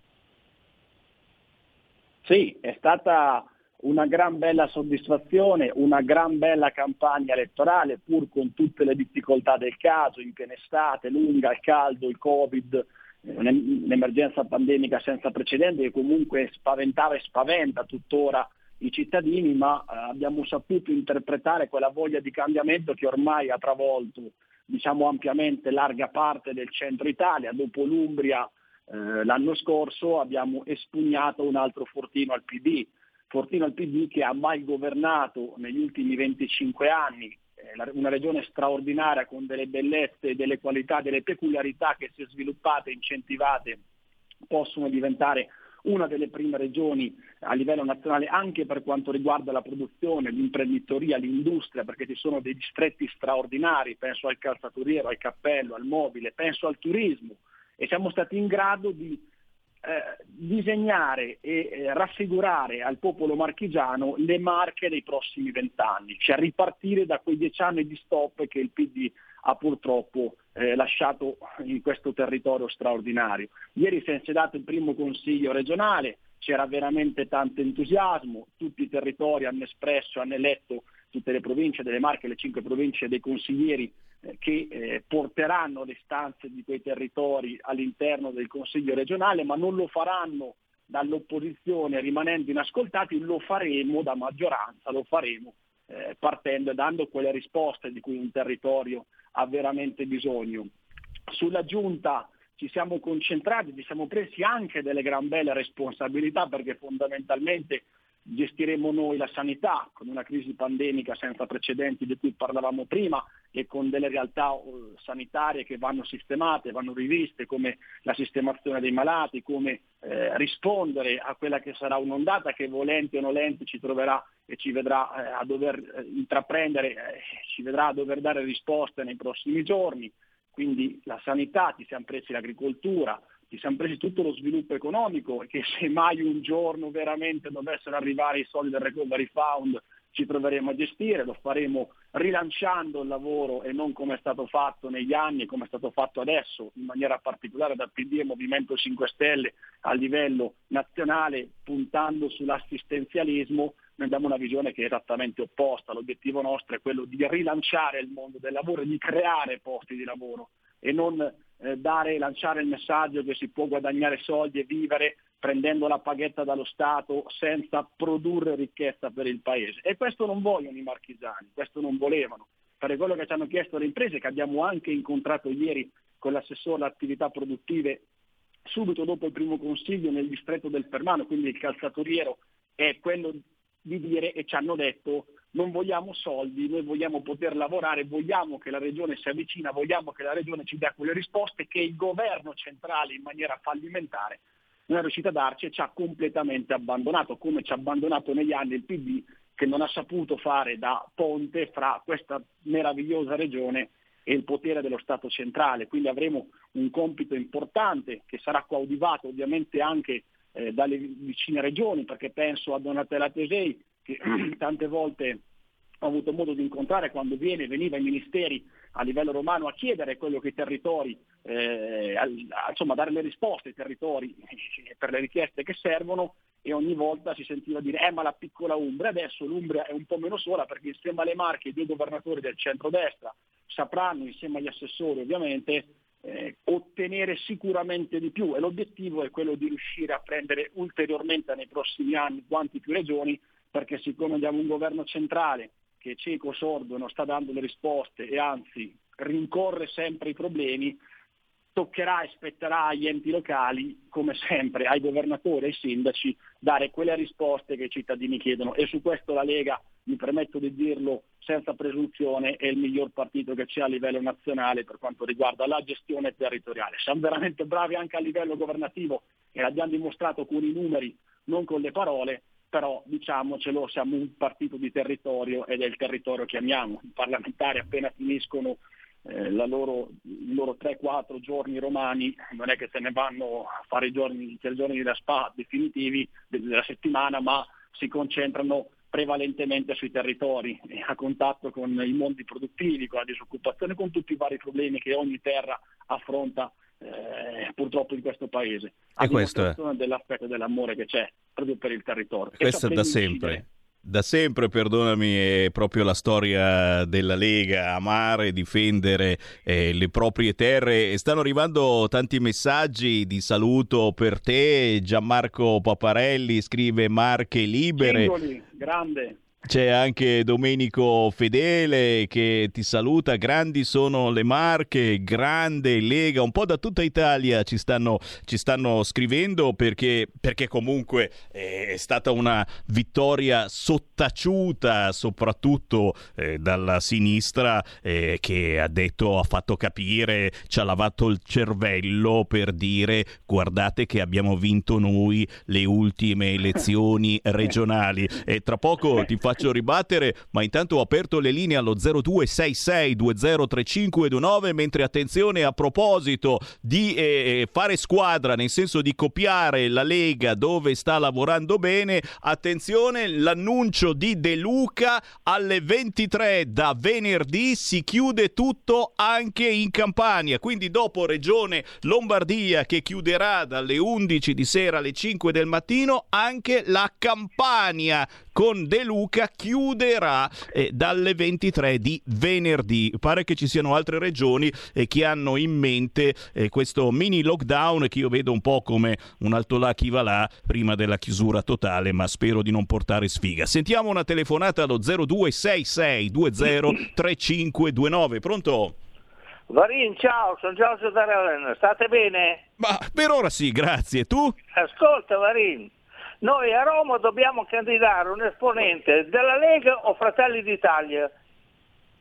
Sì, è stata una gran bella soddisfazione, una gran bella campagna elettorale, pur con tutte le difficoltà del caso, in piena estate, lunga, il caldo, il Covid, eh, un'em- un'emergenza pandemica senza precedenti che comunque spaventava e spaventa tuttora i cittadini, ma eh, abbiamo saputo interpretare quella voglia di cambiamento che ormai ha travolto diciamo ampiamente larga parte del centro Italia, dopo l'Umbria eh, l'anno scorso abbiamo espugnato un altro fortino al PD, fortino al PD che ha mai governato negli ultimi 25 anni, eh, una regione straordinaria con delle bellezze, delle qualità, delle peculiarità che se sviluppate e incentivate possono diventare una delle prime regioni a livello nazionale anche per quanto riguarda la produzione, l'imprenditoria, l'industria, perché ci sono dei distretti straordinari, penso al calzaturiero, al cappello, al mobile, penso al turismo e siamo stati in grado di eh, disegnare e eh, raffigurare al popolo marchigiano le marche dei prossimi vent'anni, cioè ripartire da quei dieci anni di stop che il PD ha purtroppo eh, lasciato in questo territorio straordinario. Ieri si è insediato il primo consiglio regionale, c'era veramente tanto entusiasmo, tutti i territori hanno espresso, hanno eletto tutte le province delle Marche, le cinque province dei consiglieri che eh, porteranno le stanze di quei territori all'interno del Consiglio regionale, ma non lo faranno dall'opposizione rimanendo inascoltati, lo faremo da maggioranza, lo faremo eh, partendo e dando quelle risposte di cui un territorio ha veramente bisogno. Sulla giunta ci siamo concentrati, ci siamo presi anche delle gran belle responsabilità perché fondamentalmente gestiremo noi la sanità con una crisi pandemica senza precedenti di cui parlavamo prima e con delle realtà eh, sanitarie che vanno sistemate, vanno riviste come la sistemazione dei malati, come eh, rispondere a quella che sarà un'ondata che volenti o nolenti ci troverà e ci vedrà eh, a dover eh, intraprendere, eh, ci vedrà a dover dare risposte nei prossimi giorni. Quindi la sanità, ci siamo presi l'agricoltura, ci siamo presi tutto lo sviluppo economico e che se mai un giorno veramente dovessero arrivare i soldi del Recovery Fund ci troveremo a gestire, lo faremo rilanciando il lavoro e non come è stato fatto negli anni, come è stato fatto adesso, in maniera particolare dal PD e Movimento 5 Stelle a livello nazionale, puntando sull'assistenzialismo, noi abbiamo una visione che è esattamente opposta. L'obiettivo nostro è quello di rilanciare il mondo del lavoro e di creare posti di lavoro e non eh, dare, lanciare il messaggio che si può guadagnare soldi e vivere prendendo la paghetta dallo Stato senza produrre ricchezza per il Paese. E questo non vogliono i marchigiani, questo non volevano. Per quello che ci hanno chiesto le imprese, che abbiamo anche incontrato ieri con l'assessore alle attività produttive subito dopo il primo consiglio nel distretto del Fermano, quindi il calzatoriero, è quello di dire e ci hanno detto non vogliamo soldi, noi vogliamo poter lavorare, vogliamo che la regione si avvicina, vogliamo che la regione ci dia quelle risposte che il governo centrale in maniera fallimentare non è riuscito a darci e ci ha completamente abbandonato, come ci ha abbandonato negli anni il PD che non ha saputo fare da ponte fra questa meravigliosa regione e il potere dello Stato centrale, quindi avremo un compito importante che sarà coadiuvato ovviamente anche eh, dalle vicine regioni, perché penso a Donatella Tesei che [clears throat] tante volte ho avuto modo di incontrare quando viene, veniva ai ministeri a livello romano a chiedere quello che i territori, eh, a, insomma dare le risposte ai territori per le richieste che servono e ogni volta si sentiva dire eh ma la piccola Umbria, adesso l'Umbria è un po' meno sola perché insieme alle Marche i due governatori del centrodestra sapranno insieme agli assessori ovviamente eh, ottenere sicuramente di più. E l'obiettivo è quello di riuscire a prendere ulteriormente nei prossimi anni quanti più regioni perché siccome abbiamo un governo centrale che è cieco sordo non sta dando le risposte e anzi rincorre sempre i problemi, toccherà e spetterà agli enti locali, come sempre, ai governatori ai sindaci, dare quelle risposte che i cittadini chiedono e su questo la Lega, mi permetto di dirlo senza presunzione, è il miglior partito che c'è a livello nazionale per quanto riguarda la gestione territoriale. Siamo veramente bravi anche a livello governativo e l'abbiamo dimostrato con i numeri, non con le parole, però diciamocelo, siamo un partito di territorio ed è il territorio che amiamo. I parlamentari appena finiscono eh, loro, i loro 3-4 giorni romani non è che se ne vanno a fare i giorni, i giorni da spa definitivi della settimana, ma si concentrano prevalentemente sui territori, a contatto con i mondi produttivi, con la disoccupazione, con tutti i vari problemi che ogni terra affronta eh, purtroppo in questo paese. A e questo è dell'aspetto dell'amore che c'è proprio per il territorio. Questo da sempre. Da sempre, perdonami, è proprio la storia della Lega, amare, difendere eh, le proprie terre. E stanno arrivando tanti messaggi di saluto per te. Gianmarco Paparelli scrive Marche libere. Singoli, grande. C'è anche Domenico Fedele che ti saluta, grandi sono le marche, grande Lega, un po' da tutta Italia ci stanno, ci stanno scrivendo perché, perché, comunque è stata una vittoria sottaciuta soprattutto eh, dalla sinistra eh, che ha detto, ha fatto capire, ci ha lavato il cervello per dire guardate che abbiamo vinto noi le ultime elezioni [laughs] regionali. E tra poco ti faccio faccio ribattere, ma intanto ho aperto le linee allo 0266203529, mentre attenzione a proposito di eh, fare squadra, nel senso di copiare la Lega dove sta lavorando bene, attenzione l'annuncio di De Luca alle 23 da venerdì si chiude tutto anche in Campania, quindi dopo Regione Lombardia che chiuderà dalle 11 di sera alle 5 del mattino, anche la Campania con De Luca chiuderà eh, dalle 23 di venerdì. Pare che ci siano altre regioni eh, che hanno in mente eh, questo mini lockdown che io vedo un po' come un alto là chi va là prima della chiusura totale, ma spero di non portare sfiga. Sentiamo una telefonata allo 0266203529. Pronto? Varin, ciao, sono Giorgio Darellen, state bene? Ma per ora sì, grazie. Tu? Ascolta Varin, noi a Roma dobbiamo candidare un esponente della Lega o Fratelli d'Italia.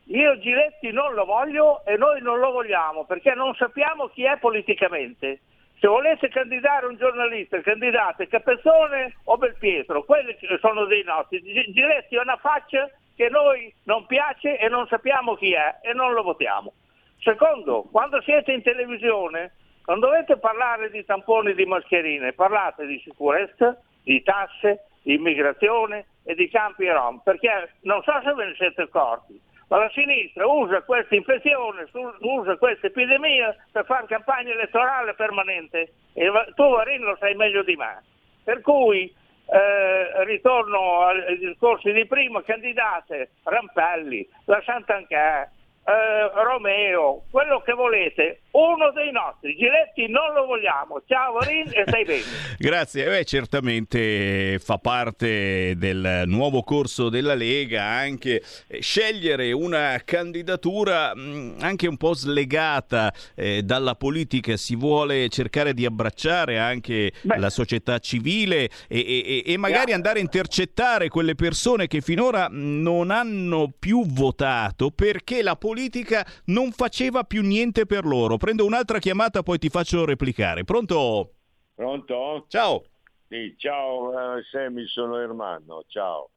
Io Giletti non lo voglio e noi non lo vogliamo perché non sappiamo chi è politicamente. Se volete candidare un giornalista, candidate Capezzone o Belpietro, quelli sono dei nostri. Giletti ha una faccia che noi non piace e non sappiamo chi è e non lo votiamo. Secondo, quando siete in televisione non dovete parlare di tamponi di mascherine, parlate di sicurezza, di tasse, di immigrazione e di campi rom, perché non so se ve ne siete accorti, ma la sinistra usa questa infezione, usa questa epidemia per fare campagna elettorale permanente e tu Varin lo sai meglio di me. Per cui eh, ritorno ai discorsi di prima, candidate Rampelli, la Sant'Anchè, eh, Romeo, quello che volete, uno dei nostri. Giletti non lo vogliamo. Ciao Varin e stai bene. [laughs] Grazie, Beh, certamente fa parte del nuovo corso della Lega anche eh, scegliere una candidatura mm, anche un po' slegata eh, dalla politica, si vuole cercare di abbracciare anche Beh. la società civile e, e, e magari yeah. andare a intercettare quelle persone che finora non hanno più votato perché la politica non faceva più niente per loro. Prendo un'altra chiamata, poi ti faccio replicare. Pronto? Pronto? Ciao. Sì, ciao eh, Sammy, sono Ermanno, ciao.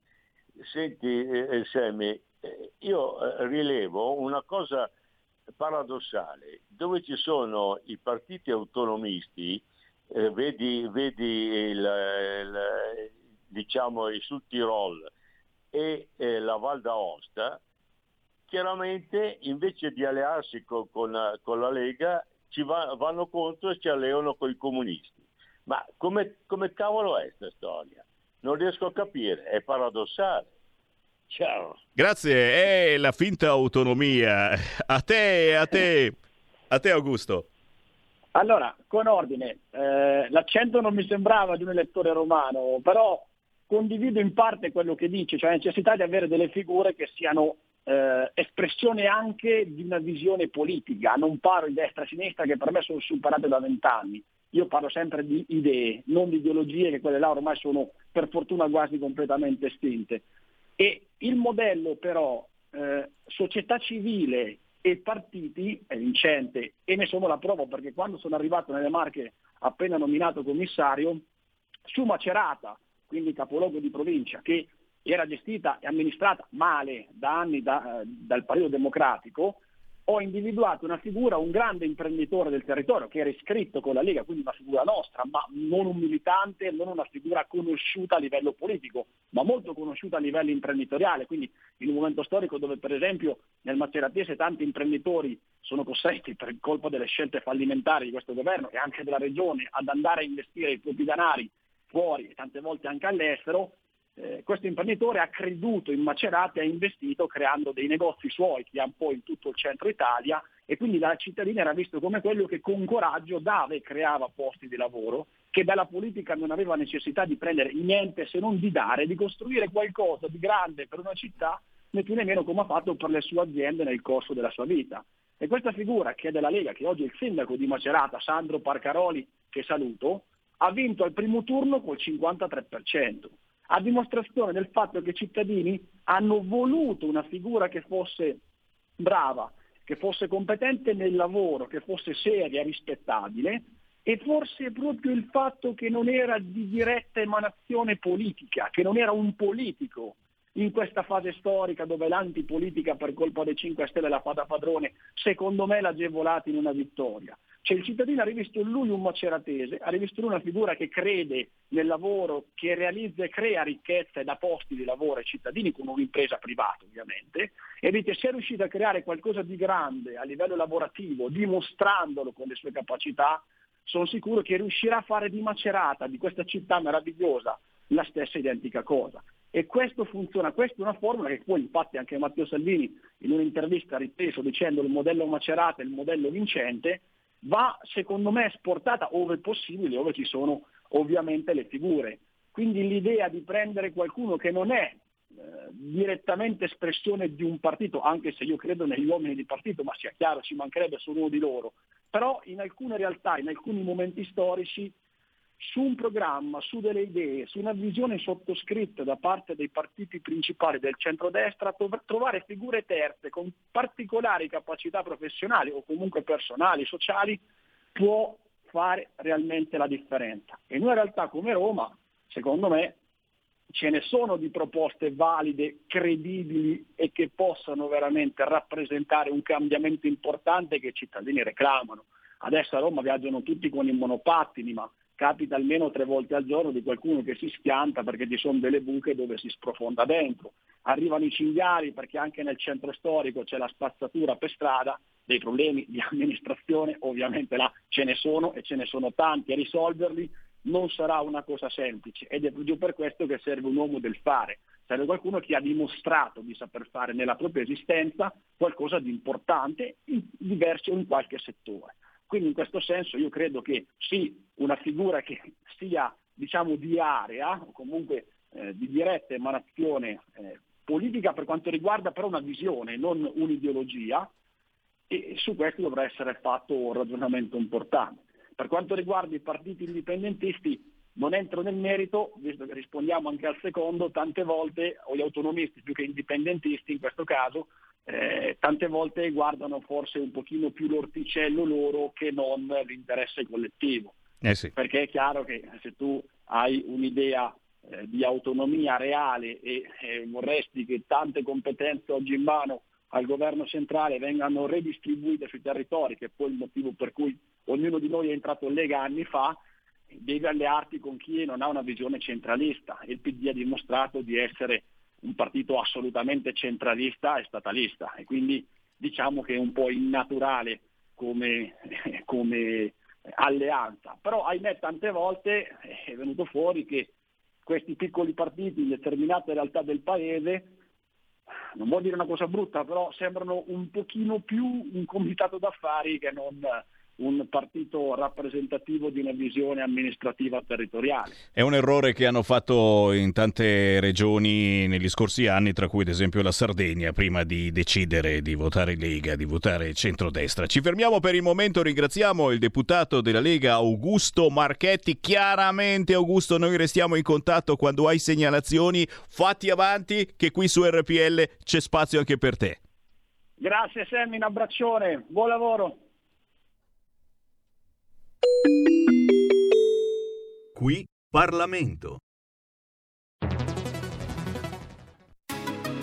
Senti eh, eh eh, io rilevo una cosa paradossale, dove ci sono i partiti autonomisti, eh, vedi, vedi il, il, diciamo il Sud Tirol e eh, la Val d'Aosta, chiaramente invece di allearsi con, con, con la Lega ci va, vanno contro e ci alleano con i comunisti. Ma come, come cavolo è questa storia? Non riesco a capire, è paradossale. Ciao. Grazie, è la finta autonomia. A te, a te, a te Augusto. Allora, con ordine, eh, l'accento non mi sembrava di un elettore romano, però condivido in parte quello che dice, cioè la necessità di avere delle figure che siano eh, espressione anche di una visione politica. Non parlo di destra e sinistra che per me sono superate da vent'anni. Io parlo sempre di idee, non di ideologie, che quelle là ormai sono per fortuna quasi completamente estinte. E il modello però eh, società civile e partiti è vincente e ne sono la prova perché quando sono arrivato nelle Marche appena nominato commissario, su Macerata, quindi capoluogo di provincia, che era gestita e amministrata male da anni da, eh, dal Partito Democratico, ho individuato una figura, un grande imprenditore del territorio che era iscritto con la Lega, quindi una figura nostra, ma non un militante, non una figura conosciuta a livello politico, ma molto conosciuta a livello imprenditoriale, quindi in un momento storico dove per esempio nel Maceratese tanti imprenditori sono costretti per colpa delle scelte fallimentari di questo governo e anche della regione ad andare a investire i propri denari fuori e tante volte anche all'estero, eh, questo imprenditore ha creduto in Macerata e ha investito creando dei negozi suoi che ha un po' in tutto il centro Italia e quindi dalla cittadina era visto come quello che con coraggio dava e creava posti di lavoro, che dalla politica non aveva necessità di prendere niente se non di dare, di costruire qualcosa di grande per una città, né più né meno come ha fatto per le sue aziende nel corso della sua vita. E questa figura che è della Lega, che oggi è il sindaco di Macerata, Sandro Parcaroli, che saluto, ha vinto al primo turno col 53% a dimostrazione del fatto che i cittadini hanno voluto una figura che fosse brava, che fosse competente nel lavoro, che fosse seria, rispettabile e forse proprio il fatto che non era di diretta emanazione politica, che non era un politico in questa fase storica dove l'antipolitica per colpa dei 5 Stelle la fa da padrone, secondo me l'ha agevolata in una vittoria. Cioè il cittadino ha rivisto in lui un maceratese, ha rivisto in lui una figura che crede nel lavoro, che realizza e crea ricchezza e dà posti di lavoro ai cittadini con un'impresa privata ovviamente, e dite se è riuscito a creare qualcosa di grande a livello lavorativo, dimostrandolo con le sue capacità, sono sicuro che riuscirà a fare di Macerata, di questa città meravigliosa, la stessa identica cosa. E questo funziona, questa è una formula che poi infatti anche Matteo Salvini in un'intervista ha ripreso dicendo il modello Macerata è il modello vincente, va secondo me esportata ove possibile, dove ci sono ovviamente le figure. Quindi l'idea di prendere qualcuno che non è eh, direttamente espressione di un partito, anche se io credo negli uomini di partito, ma sia chiaro, ci mancherebbe solo uno di loro, però in alcune realtà, in alcuni momenti storici su un programma, su delle idee, su una visione sottoscritta da parte dei partiti principali del centrodestra, trovare figure terze con particolari capacità professionali o comunque personali, sociali, può fare realmente la differenza. E noi in realtà come Roma, secondo me, ce ne sono di proposte valide, credibili e che possano veramente rappresentare un cambiamento importante che i cittadini reclamano. Adesso a Roma viaggiano tutti con i monopattini, ma capita almeno tre volte al giorno di qualcuno che si schianta perché ci sono delle buche dove si sprofonda dentro. Arrivano i cinghiali perché anche nel centro storico c'è la spazzatura per strada, dei problemi di [laughs] amministrazione, ovviamente là ce ne sono e ce ne sono tanti e risolverli non sarà una cosa semplice ed è proprio per questo che serve un uomo del fare, serve qualcuno che ha dimostrato di saper fare nella propria esistenza qualcosa di importante in diversi o in qualche settore. Quindi in questo senso io credo che sì, una figura che [laughs] sia diciamo, di area o comunque eh, di diretta emanazione eh, politica per quanto riguarda però una visione, non un'ideologia, e su questo dovrà essere fatto un ragionamento importante. Per quanto riguarda i partiti indipendentisti, non entro nel merito, visto che rispondiamo anche al secondo, tante volte, o gli autonomisti più che indipendentisti in questo caso, eh, tante volte guardano forse un pochino più l'orticello loro che non l'interesse collettivo. Eh sì. Perché è chiaro che se tu hai un'idea eh, di autonomia reale e vorresti che tante competenze oggi in mano al governo centrale vengano redistribuite sui territori, che è poi il motivo per cui ognuno di noi è entrato in Lega anni fa, devi allearti con chi non ha una visione centralista. Il PD ha dimostrato di essere un partito assolutamente centralista e statalista e quindi diciamo che è un po' innaturale come, [laughs] come alleanza. Però ahimè tante volte è venuto fuori che questi piccoli partiti in determinate realtà del paese non vuol dire una cosa brutta, però sembrano un pochino più un comitato d'affari che non un partito rappresentativo di una visione amministrativa territoriale. È un errore che hanno fatto in tante regioni negli scorsi anni, tra cui ad esempio la Sardegna, prima di decidere di votare Lega, di votare centrodestra. Ci fermiamo per il momento, ringraziamo il deputato della Lega Augusto Marchetti. Chiaramente Augusto, noi restiamo in contatto quando hai segnalazioni, fatti avanti che qui su RPL c'è spazio anche per te. Grazie Sammy, un abbraccione, buon lavoro. Qui Parlamento.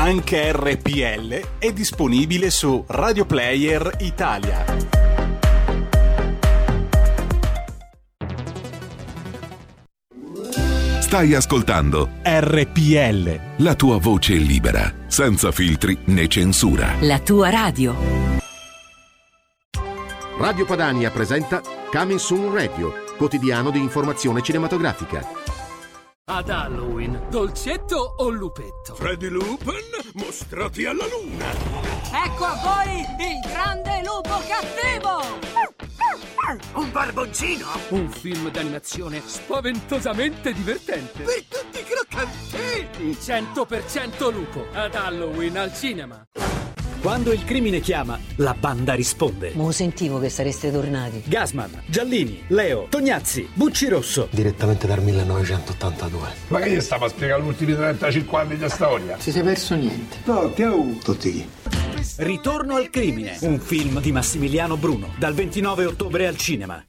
Anche RPL è disponibile su Radio Player Italia. Stai ascoltando RPL. la tua voce libera, senza filtri né censura. La tua radio. Radio Padania presenta Coming Soon Radio, quotidiano di informazione cinematografica. Ad Halloween, dolcetto o lupetto? Freddy Lupin, mostrati alla luna! Ecco a voi il grande lupo cattivo! Un barboncino? Un film d'animazione spaventosamente divertente. Per tutti i croccantini! 100% lupo. Ad Halloween al cinema. Quando il crimine chiama, la banda risponde. Ma sentivo che sareste tornati. Gasman, Giallini, Leo, Tognazzi, Bucci Rosso. Direttamente dal 1982. Ma che gli stava a spiegare gli ultimi 35 anni di storia? Si sei perso niente. No, che ho? Tutti chi? Ritorno al crimine, un film di Massimiliano Bruno, dal 29 ottobre al cinema.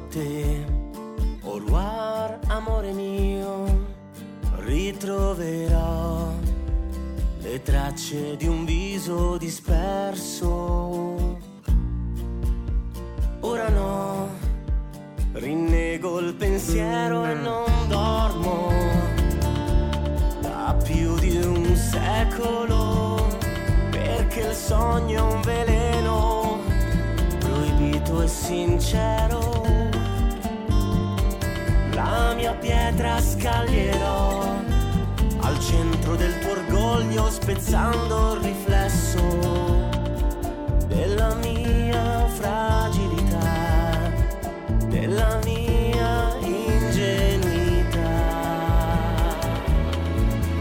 A te, au revoir amore mio, ritroverò le tracce di un viso disperso. Ora no, rinnego il pensiero e non dormo. Da più di un secolo perché il sogno è un veleno proibito e sincero la mia pietra scaglierò al centro del tuo orgoglio spezzando il riflesso della mia fragilità della mia ingenuità.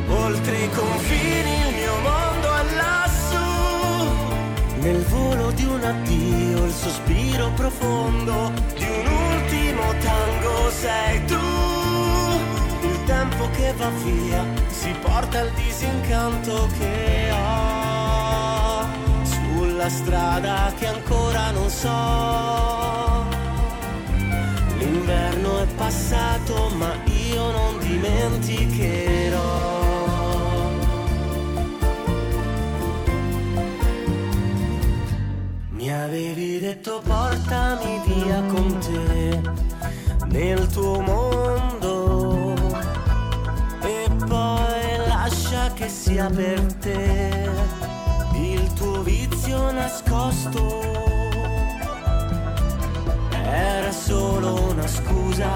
Oltre i confini il mio mondo è lassù. Nel volo di un addio il sospiro profondo di un ultimo tango sei tu. Il tempo che va via si porta il disincanto che ho. Sulla strada che ancora non so. L'inverno è passato ma io non dimenticherò. Mi avevi detto portami via con te nel tuo mondo. E poi lascia che sia per te il tuo vizio nascosto. era solo una scusa,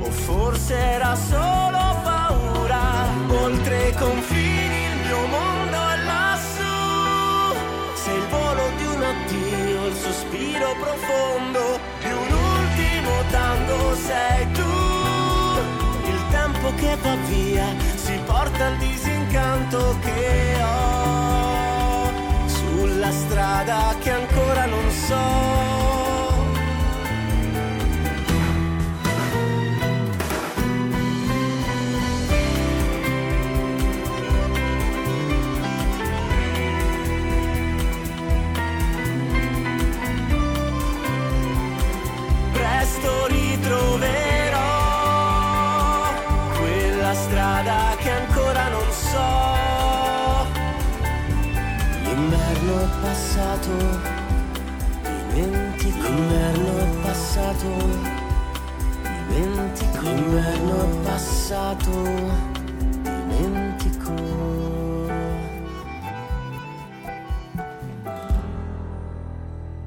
o forse era solo paura, oltre i confini il mio mondo è lassù, sei il volo di un addio, il sospiro profondo di un tango, sei tu, il tempo che va via, si porta il disincanto che ho sulla strada che ancora non so. Passato, dimentico. L'inverno è passato, dimentico. L'inverno è passato,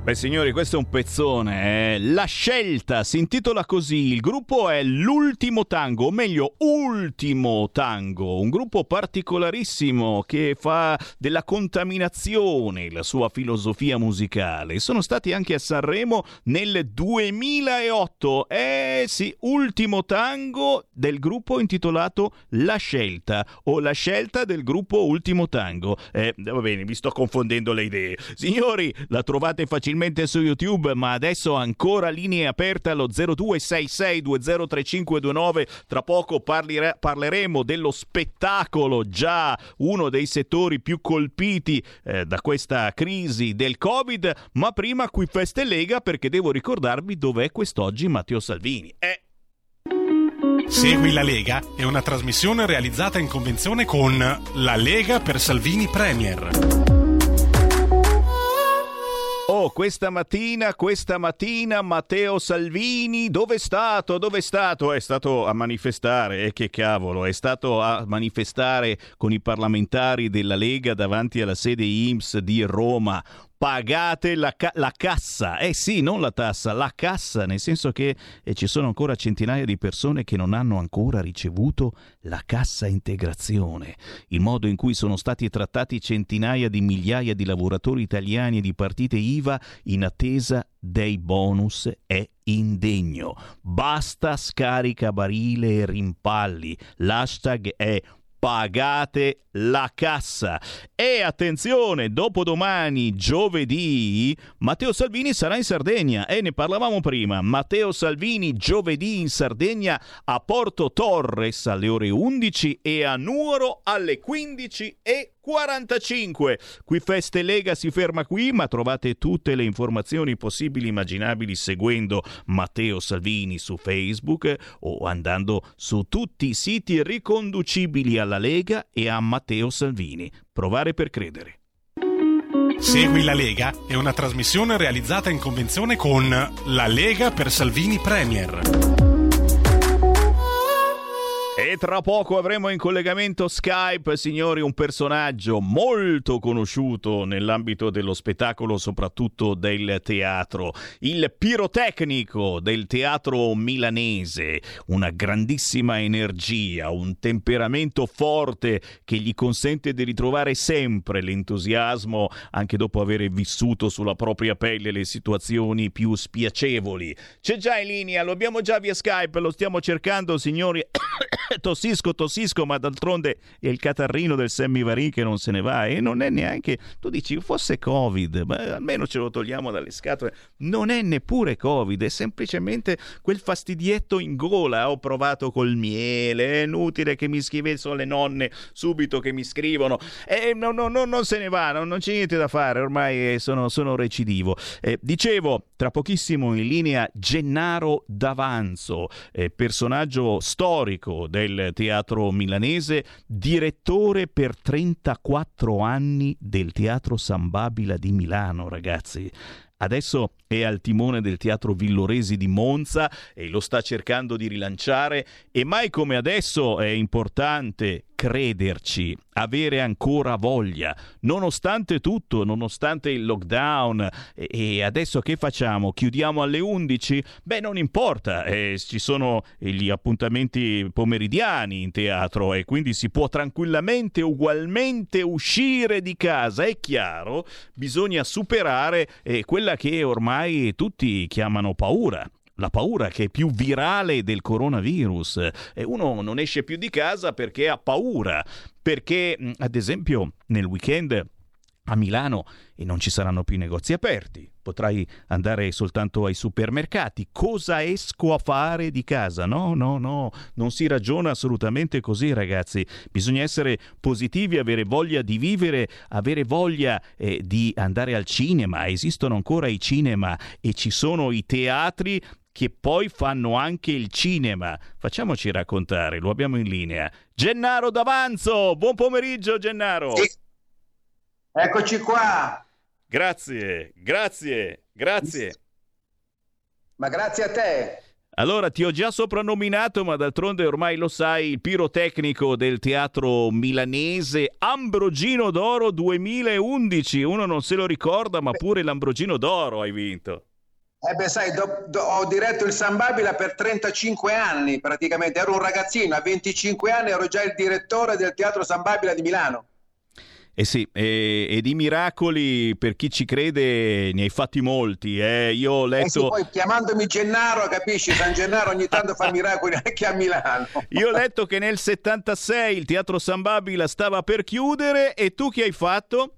Beh signori, questo è un pezzone. eh. La scelta si intitola così. Il gruppo è L'ultimo tango, o meglio, Ultimo tango. Un gruppo particolarissimo che fa della contaminazione la sua filosofia musicale. Sono stati anche a Sanremo nel 2008. Eh sì, Ultimo tango del gruppo intitolato La scelta o La scelta del gruppo Ultimo tango. Eh, va bene, mi sto confondendo le idee. Signori, la trovate facilmente su YouTube, ma adesso ancora linee aperte allo 0266203529. Tra poco parlire- parleremo dello spettacolo, già uno dei settori più colpiti eh, da questa crisi del Covid, ma prima qui Feste Lega perché devo ricordarvi dov'è quest'oggi Matteo Salvini. Eh, Segui la Lega è una trasmissione realizzata in convenzione con La Lega per Salvini Premier. Oh, questa mattina, questa mattina Matteo Salvini, dove è stato? Dove è stato? È stato a manifestare, e che cavolo, è stato a manifestare con i parlamentari della Lega davanti alla sede IMSS di Roma. Pagate la, ca- la cassa, eh sì, non la tassa, la cassa, nel senso che eh, ci sono ancora centinaia di persone che non hanno ancora ricevuto la cassa integrazione. Il modo in cui sono stati trattati centinaia di migliaia di lavoratori italiani e di partite IVA in attesa dei bonus è indegno. Basta scaricabarile e rimpalli. L'hashtag è pagate la cassa. E attenzione, dopodomani, giovedì, Matteo Salvini sarà in Sardegna e ne parlavamo prima. Matteo Salvini giovedì in Sardegna a Porto Torres alle ore 11 e a Nuoro alle 15 e 45. Qui Feste Lega si ferma qui, ma trovate tutte le informazioni possibili e immaginabili seguendo Matteo Salvini su Facebook o andando su tutti i siti riconducibili alla Lega e a Matteo Salvini. Provare per credere. Segui la Lega è una trasmissione realizzata in convenzione con La Lega per Salvini Premier. E tra poco avremo in collegamento Skype, signori, un personaggio molto conosciuto nell'ambito dello spettacolo, soprattutto del teatro, il pirotecnico del teatro milanese, una grandissima energia, un temperamento forte che gli consente di ritrovare sempre l'entusiasmo anche dopo aver vissuto sulla propria pelle le situazioni più spiacevoli. C'è già in linea, lo abbiamo già via Skype, lo stiamo cercando, signori. [laughs] tossisco, tossisco, ma d'altronde è il catarrino del Semmivarin che non se ne va e non è neanche, tu dici fosse Covid, ma almeno ce lo togliamo dalle scatole, non è neppure Covid, è semplicemente quel fastidietto in gola, ho provato col miele, è inutile che mi scrivessero le nonne subito che mi scrivono, e no, no, no, non se ne va, non, non c'è niente da fare, ormai sono, sono recidivo. Eh, dicevo, tra pochissimo in linea Gennaro D'Avanzo, eh, personaggio storico del teatro milanese, direttore per 34 anni del Teatro San Babila di Milano, ragazzi. Adesso è al timone del Teatro Villoresi di Monza e lo sta cercando di rilanciare e mai come adesso è importante crederci, avere ancora voglia, nonostante tutto, nonostante il lockdown. E, adesso che facciamo? Chiudiamo alle 11? Beh, non importa, eh, ci sono gli appuntamenti pomeridiani in teatro e quindi si può tranquillamente, ugualmente uscire di casa. È chiaro, bisogna superare eh, quella che ormai tutti chiamano paura la paura che è più virale del coronavirus. E uno non esce più di casa perché ha paura, perché ad esempio nel weekend a Milano e non ci saranno più negozi aperti. Potrai andare soltanto ai supermercati. Cosa esco a fare di casa? No, no, no, non si ragiona assolutamente così, ragazzi. Bisogna essere positivi, avere voglia di vivere, avere voglia eh, di andare al cinema. Esistono ancora i cinema e ci sono i teatri che poi fanno anche il cinema. Facciamoci raccontare, lo abbiamo in linea. Gennaro D'Avanzo, buon pomeriggio Gennaro. Sì. Eccoci qua. Grazie, grazie, grazie. Ma grazie a te. Allora, ti ho già soprannominato, ma d'altronde ormai lo sai, il pirotecnico del teatro milanese Ambrogino d'Oro 2011. Uno non se lo ricorda, ma pure l'Ambrogino d'Oro hai vinto. Eh beh, sai, do, do, ho diretto il San Babila per 35 anni praticamente, ero un ragazzino, a 25 anni ero già il direttore del Teatro San Babila di Milano. Eh sì, e, e, di miracoli per chi ci crede ne hai fatti molti. Eh. Io ho letto. Eh sì, poi chiamandomi Gennaro, capisci? San Gennaro ogni tanto fa miracoli anche a Milano. [laughs] Io ho letto che nel 76 il Teatro San Babila stava per chiudere e tu che hai fatto?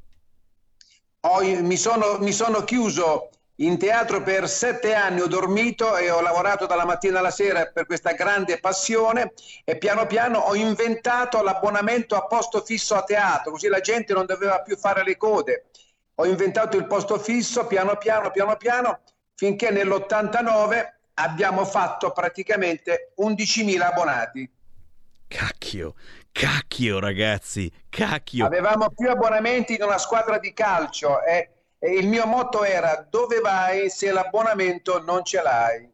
Oh, mi, sono, mi sono chiuso in teatro per sette anni ho dormito e ho lavorato dalla mattina alla sera per questa grande passione e piano piano ho inventato l'abbonamento a posto fisso a teatro, così la gente non doveva più fare le code. Ho inventato il posto fisso piano piano, piano piano, finché nell'89 abbiamo fatto praticamente 11.000 abbonati. Cacchio, cacchio ragazzi, cacchio. Avevamo più abbonamenti di una squadra di calcio e e il mio motto era dove vai se l'abbonamento non ce l'hai?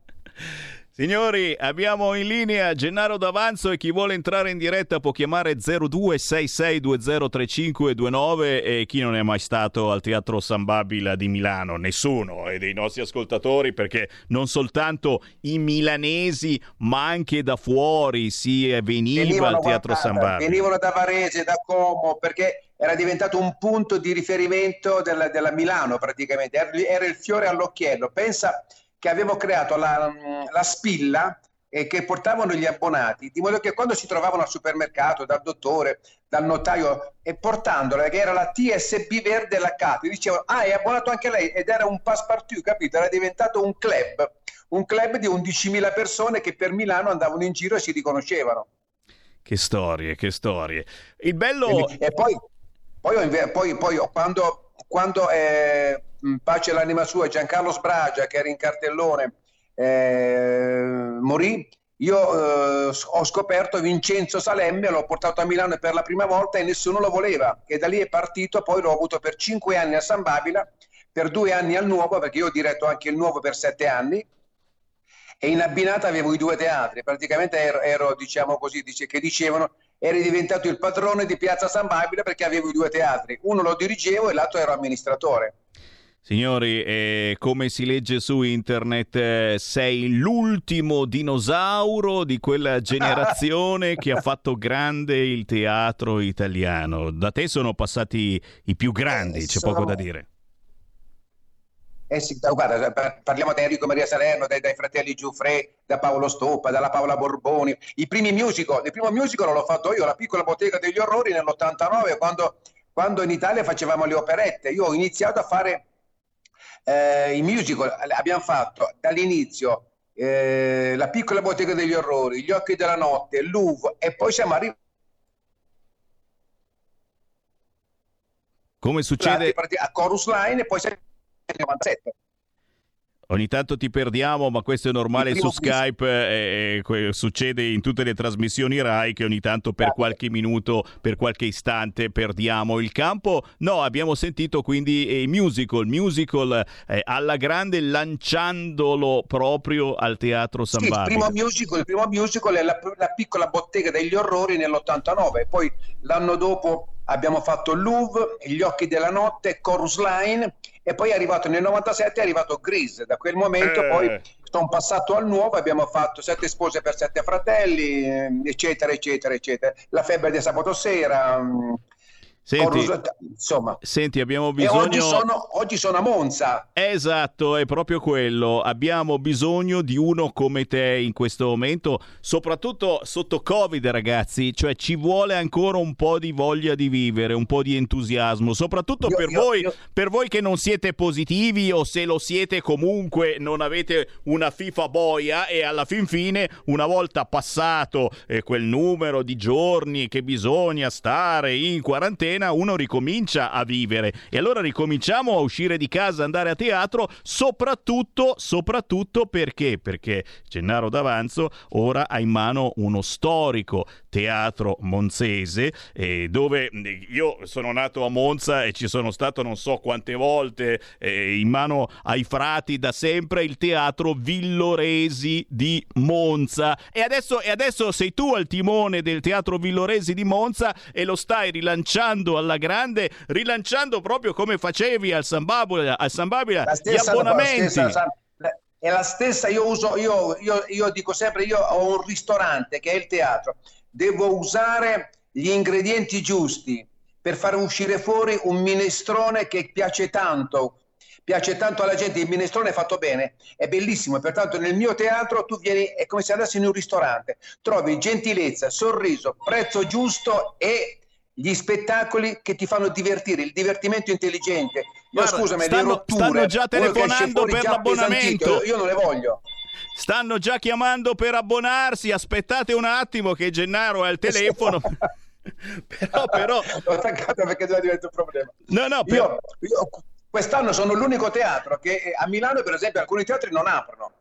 Signori, abbiamo in linea Gennaro D'Avanzo e chi vuole entrare in diretta può chiamare 0266203529 e chi non è mai stato al Teatro San Babila di Milano, nessuno e dei nostri ascoltatori perché non soltanto i milanesi ma anche da fuori si veniva venivano, al Teatro guardate, San Babila. Venivano da Varese, da Como perché era diventato un punto di riferimento della, della Milano praticamente, era, era il fiore all'occhiello. Pensa che avevo creato la, la spilla eh, che portavano gli abbonati, di modo che quando si trovavano al supermercato, dal dottore, dal notaio, e portandola, che era la TSB verde laccata, dicevano, ah, è abbonato anche lei, ed era un passepartout, capito? Era diventato un club, un club di 11.000 persone che per Milano andavano in giro e si riconoscevano. Che storie, che storie. Il bello... E poi, poi, poi, poi quando, quando eh, Mm, pace all'anima sua, Giancarlo Sbragia, che era in cartellone, eh, morì. Io eh, ho scoperto Vincenzo Salemme, l'ho portato a Milano per la prima volta e nessuno lo voleva, che da lì è partito, poi l'ho avuto per cinque anni a San Babila, per due anni al Nuovo, perché io ho diretto anche il Nuovo per sette anni, e in abbinata avevo i due teatri, praticamente ero, ero diciamo così, dice, che dicevano, eri diventato il padrone di Piazza San Babila perché avevo i due teatri, uno lo dirigevo e l'altro ero amministratore. Signori, eh, come si legge su internet, eh, sei l'ultimo dinosauro di quella [laughs] generazione che ha fatto grande il teatro italiano. Da te sono passati i più grandi, eh, c'è sono... poco da dire. Eh sì, guarda, parliamo di Enrico Maria Salerno, dai, dai, fratelli Giuffre, da Paolo Stoppa, dalla Paola Borboni. I primi musical, il primo musical l'ho fatto io, la piccola bottega degli orrori nell'89, quando, quando in Italia facevamo le operette. Io ho iniziato a fare eh, i musical abbiamo fatto dall'inizio eh, La piccola bottega degli orrori, Gli occhi della notte, Louvre e poi siamo arrivati come succede a Chorus Line e poi siamo 97 Ogni tanto ti perdiamo, ma questo è normale su Skype, eh, eh, que- succede in tutte le trasmissioni Rai che ogni tanto per qualche minuto, per qualche istante perdiamo il campo. No, abbiamo sentito quindi eh, il musical, musical eh, alla grande lanciandolo proprio al Teatro San Sì, il primo musical, il primo musical è la, la piccola bottega degli orrori nell'89, poi l'anno dopo abbiamo fatto il Louvre, Gli occhi della notte, Chorus Line e poi è arrivato nel 97 è arrivato Grease, da quel momento Eh. poi sono passato al nuovo, abbiamo fatto Sette spose per sette fratelli, eh, eccetera, eccetera, eccetera. La febbre di sabato sera, mm, Senti, insomma. senti, abbiamo E oggi bisogno... sono, oggi sono a Monza. Esatto, è proprio quello. Abbiamo bisogno di uno come te in questo momento, soprattutto sotto Covid, ragazzi. Cioè, ci vuole ancora un po' di voglia di vivere, un po' di entusiasmo, soprattutto Io- per, io- voi, io- per voi che non siete positivi o se lo siete comunque non avete una FIFA boia e alla fin fine, una volta passato eh, quel numero di giorni che bisogna stare in quarantena, uno ricomincia a vivere. E allora ricominciamo a uscire di casa, andare a teatro, soprattutto, soprattutto perché? Perché Gennaro D'Avanzo ora ha in mano uno storico teatro monzese eh, dove io sono nato a Monza e ci sono stato non so quante volte eh, in mano ai frati da sempre il teatro Villoresi di Monza. E adesso, e adesso sei tu al timone del teatro Villoresi di Monza e lo stai rilanciando alla grande rilanciando proprio come facevi al San Babila, al San Babila La gli abbonamenti. stessa- è la stessa, io uso, io, io- io dico sempre, io ho un ristorante che è il teatro, devo usare gli ingredienti giusti per far uscire fuori un minestrone che piace tanto, piace tanto alla gente, il minestrone è fatto bene, è bellissimo, pertanto nel mio teatro tu vieni, è come se andassi in un ristorante, trovi gentilezza, sorriso, prezzo giusto e gli spettacoli che ti fanno divertire, il divertimento intelligente. Io Guarda, scusami, stanno- le rotture, stanno già telefonando per l'abbonamento. appesantito, Io non le voglio. Stanno già chiamando per abbonarsi. Aspettate un attimo che Gennaro è al telefono. [laughs] però, però. L'ho attaccata perché già diventa un problema. No, no, però- Io, io quest'anno sono l'unico teatro che eh, a Milano, per esempio, alcuni teatri non aprono.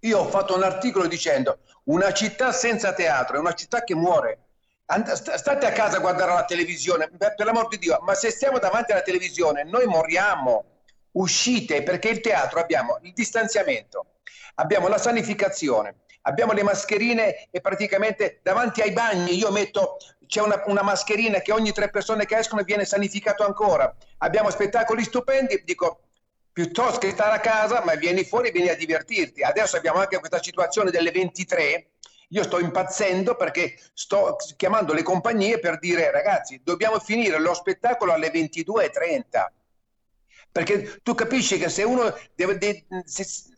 Io ho fatto un articolo dicendo una città senza teatro è una città che muore. And- st- state a casa a guardare la televisione, per, per l'amor di Dio, ma se stiamo davanti alla televisione noi moriamo. Uscite perché il teatro abbiamo il distanziamento, abbiamo la sanificazione, abbiamo le mascherine e praticamente davanti ai bagni io metto c'è una, una mascherina che ogni tre persone che escono viene sanificato ancora. Abbiamo spettacoli stupendi, dico piuttosto che stare a casa, ma vieni fuori e vieni a divertirti. Adesso abbiamo anche questa situazione delle 23. Io sto impazzendo perché sto chiamando le compagnie per dire ragazzi, dobbiamo finire lo spettacolo alle 22.30. Perché tu capisci che se uno deve, de- se-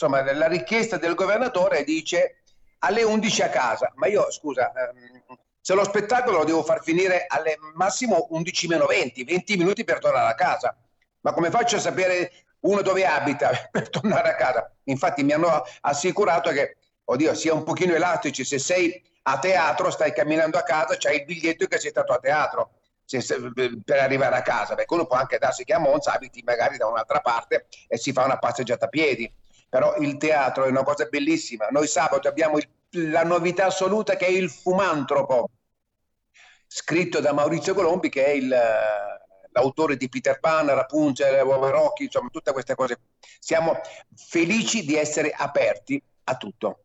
insomma, la richiesta del governatore dice alle 11 a casa, ma io scusa, ehm, se lo spettacolo lo devo far finire alle massimo 11 meno 20, 20 minuti per tornare a casa. Ma come faccio a sapere uno dove abita [laughs] per tornare a casa? Infatti mi hanno assicurato che, oddio, sia un pochino elastici, se sei a teatro, stai camminando a casa, c'hai il biglietto che sei stato a teatro per arrivare a casa, perché uno può anche darsi che a Monza abiti magari da un'altra parte e si fa una passeggiata a piedi. Però il teatro è una cosa bellissima. Noi sabato abbiamo il- la novità assoluta che è il fumantropo, scritto da Maurizio Colombi, che è il, l'autore di Peter Pan, Rapunzel, Uova Rocky, insomma, tutte queste cose. Siamo felici di essere aperti a tutto.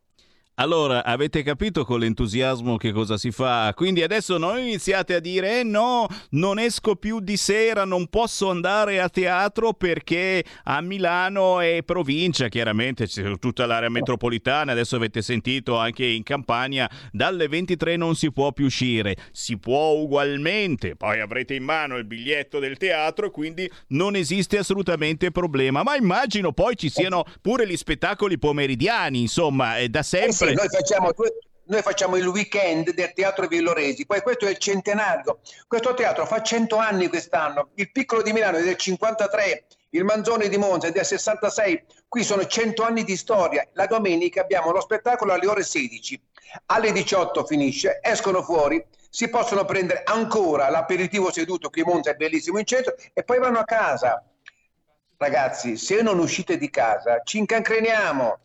Allora, avete capito con l'entusiasmo che cosa si fa? Quindi adesso non iniziate a dire: eh no, non esco più di sera, non posso andare a teatro perché a Milano è provincia, chiaramente c'è tutta l'area metropolitana. Adesso avete sentito anche in Campania, dalle 23 non si può più uscire. Si può ugualmente, poi avrete in mano il biglietto del teatro, quindi non esiste assolutamente problema. Ma immagino poi ci siano pure gli spettacoli pomeridiani, insomma, da sempre. Sì, noi, facciamo, due- noi facciamo il weekend del Teatro Villoresi, poi questo è il centenario. Questo teatro fa 100 anni quest'anno, il Piccolo di Milano è del 53, il Manzoni di Monza è del 66, qui sono 100 anni di storia. La domenica abbiamo lo spettacolo alle ore 16, alle 18 finisce, escono fuori, si possono prendere ancora l'aperitivo seduto, qui Monza è bellissimo in centro, e poi vanno a casa. ragazzi, se non uscite di casa ci incancriniamo.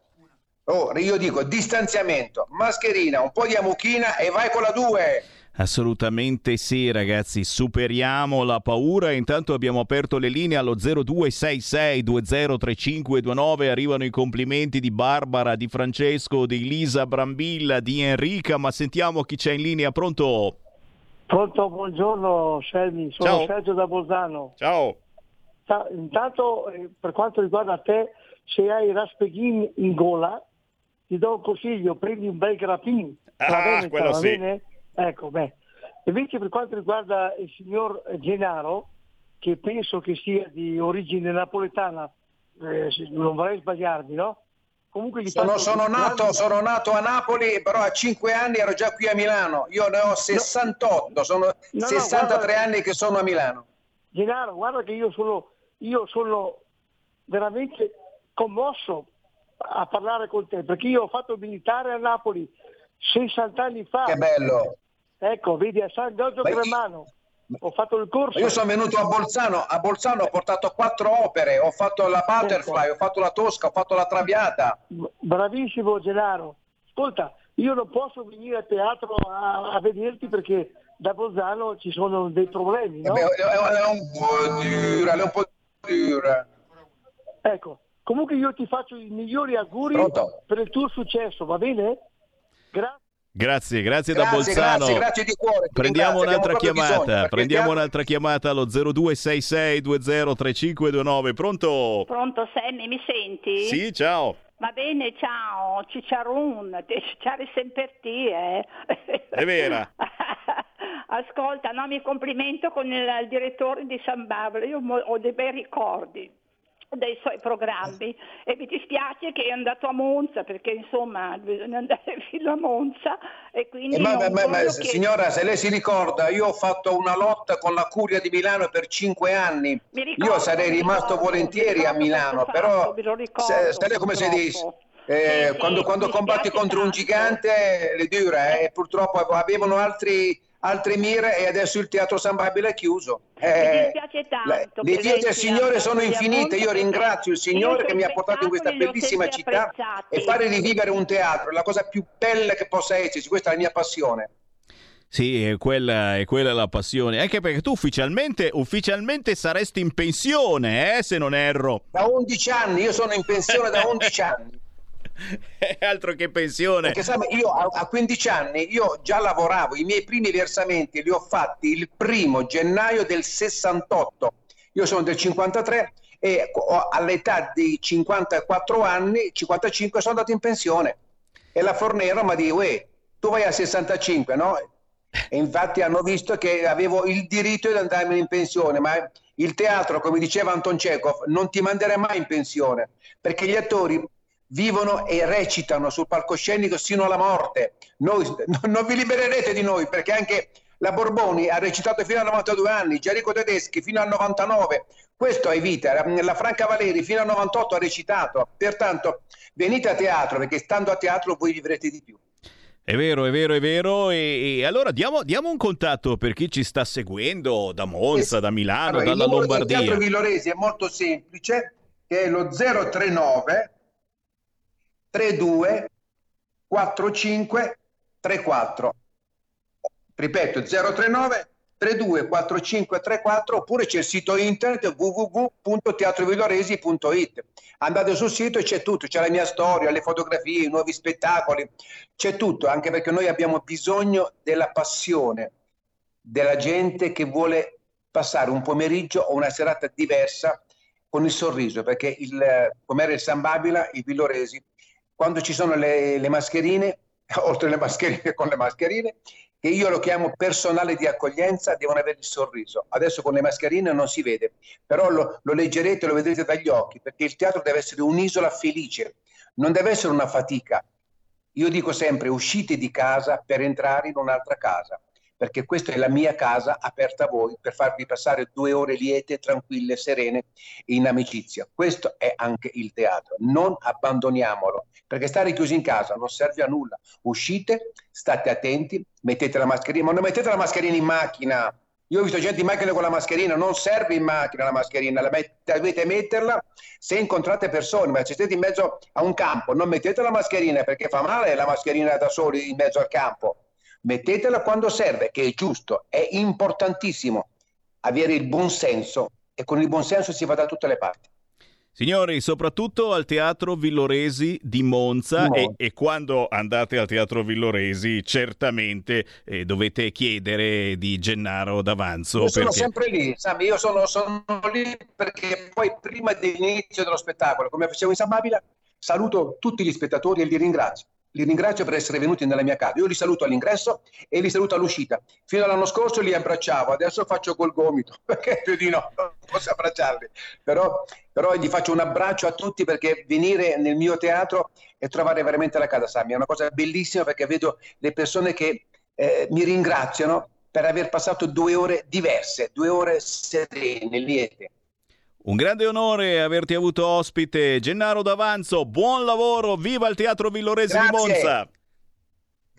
Oh, io dico distanziamento, mascherina, un po' di amuchina e vai con la 2. Assolutamente sì, ragazzi, superiamo la paura. Intanto abbiamo aperto le linee allo 0266203529. Arrivano i complimenti di Barbara, di Francesco, di Lisa Brambilla, di Enrica. Ma sentiamo chi c'è in linea. Pronto? Pronto, buongiorno Selmi, sono Ciao. Sergio da Bolzano. Ciao. Ta- Intanto, eh, per quanto riguarda te, se hai Raspeghin in gola, ti do un consiglio, prendi un bel grappin. Ah, Veneta, quello sì. bene? Ecco, beh. Invece per quanto riguarda il signor Gennaro, che penso che sia di origine napoletana, eh, non vorrei sbagliarmi, no? Comunque gli Sono, sono nato, sono nato a Napoli, però a 5 anni ero già qui a Milano. Io ne ho 68, sono no, 63 guarda- anni che sono a Milano. Gennaro, guarda che io sono, io sono veramente commosso a parlare con te, perché io ho fatto il militare a Napoli 60 anni fa. Che bello. Ecco, vedi, a San Giorgio Ma io- Cremano. Ho fatto il corso. Io sono venuto a Bolzano, a Bolzano ho portato quattro opere, ho fatto la Butterfly, ho fatto la Tosca, ho fatto la Traviata. Bravissimo Gennaro. Ascolta, io non posso venire a teatro a, a vederti perché da Bolzano ci sono dei problemi, no? Eh beh, è, è un po' dura, è un po' dura. Ecco, comunque io ti faccio i migliori auguri Pronto? per il tuo successo, va bene? Grazie. Grazie, grazie, da Grazie, Bolzano. grazie, grazie di cuore. ti Prendiamo un'altra chiamata. bisogno, Prendiamo stiamo- un'altra chiamata allo 0266203529. Pronto? Pronto Sammy, mi senti? Sì, ciao. Va bene, ciao, Cicciarun, cicciare sempre te, eh. È vera. [laughs] Ascolta, no, mi complimento con il, il direttore di San Babilo, io mo- ho dei bei ricordi dei suoi programmi e mi dispiace che è andato a Monza perché insomma bisogna andare [laughs] fino a Monza e quindi Eh, ma- ma- ma- che- signora, se lei si ricorda, io ho fatto una lotta con la Curia di Milano per cinque anni. Ricordo, io sarei rimasto ricordo, volentieri a Milano, però fatto, ricordo, se, se lei come si dice, eh, Sì, quando, sì, quando combatti contro un tanto. gigante le dura eh, e purtroppo avevano altri, altre mire e adesso il teatro San Babile è chiuso. Mi Eh, dispiace tanto le vie del Signore sono infinite, io ringrazio il Signore che mi ha portato in questa bellissima città apprezzati. e fare rivivere un teatro, è la cosa più bella che possa esserci, questa è la mia passione. Sì, è quella, è quella la passione. Anche perché tu ufficialmente, ufficialmente saresti in pensione, eh, se non erro. Da 11 anni, io sono in pensione da [laughs] 11 anni. [laughs] Altro che pensione. Perché sai, io a, a 15 anni io già lavoravo, i miei primi versamenti li ho fatti il primo gennaio del 68. Io sono del 53 e all'età di 54 anni, 55 sono andato in pensione. E la Fornero mi ha detto, "Uè, tu vai a 65, no? E infatti hanno visto che avevo il diritto di andarmene in pensione, ma il teatro, come diceva Anton Chekhov, non ti manderà mai in pensione, perché gli attori vivono e recitano sul palcoscenico sino alla morte. Noi, non vi libererete di noi, perché anche la Borboni ha recitato fino a 92 anni, Gianrico Tedeschi fino al 99. Questo è vita. La Franca Valeri fino al 98 ha recitato. Pertanto venite a teatro, perché stando a teatro voi vivrete di più. È vero, è vero, è vero. E, e allora diamo, diamo un contatto per chi ci sta seguendo da Monza, da Milano, Allora, il dalla del Lombardia. Teatro Villoresi è molto semplice, che è lo 039 32 45 34. Ripeto, 039 32 45 34 oppure c'è il sito internet www.teatrovilloresi.it. Andate sul sito e c'è tutto, c'è la mia storia, le fotografie, i nuovi spettacoli, c'è tutto, anche perché noi abbiamo bisogno della passione della gente che vuole passare un pomeriggio o una serata diversa con il sorriso, perché il, come era il San Babila, i Villoresi, quando ci sono le, le mascherine, [laughs] oltre le mascherine con le mascherine, che io lo chiamo personale di accoglienza, devono avere il sorriso. Adesso con le mascherine non si vede, però lo, lo leggerete, lo vedrete dagli occhi, perché il teatro deve essere un'isola felice, non deve essere una fatica. Io dico sempre uscite di casa per entrare in un'altra casa, perché questa è la mia casa aperta a voi per farvi passare due ore liete, tranquille, serene, in amicizia. Questo è anche il teatro. Non abbandoniamolo, perché stare chiusi in casa non serve a nulla. Uscite, state attenti, mettete la mascherina, ma non mettete la mascherina in macchina, Io ho visto gente in macchina con la mascherina, non serve in macchina la mascherina, la met- dovete metterla se incontrate persone, ma se siete in mezzo a un campo, non mettete la mascherina perché fa male la mascherina da soli in mezzo al campo. Mettetela quando serve, che è giusto, è importantissimo avere il buon senso e con il buon senso si va da tutte le parti. Signori, soprattutto al Teatro Villoresi di Monza, Monza. E, e quando andate al Teatro Villoresi certamente eh, dovete chiedere di Gennaro d'Avanzo. Io sono perché- sempre lì, Sammy, io sono, sono lì perché poi prima dell'inizio dello spettacolo, come facevo in San Babila, saluto tutti gli spettatori e li ringrazio. Li ringrazio per essere venuti nella mia casa. Io li saluto all'ingresso e li saluto all'uscita. Fino all'anno scorso li abbracciavo, adesso faccio col gomito, [laughs] perché più di no, non posso abbracciarli. Però, però gli faccio un abbraccio a tutti perché venire nel mio teatro e trovare veramente la casa Sammy è una cosa bellissima perché vedo le persone che eh, mi ringraziano per aver passato due ore diverse, due ore serene, liete. Un grande onore averti avuto ospite, Gennaro d'Avanzo. Buon lavoro, viva il Teatro Villoresi di Grazie. Monza!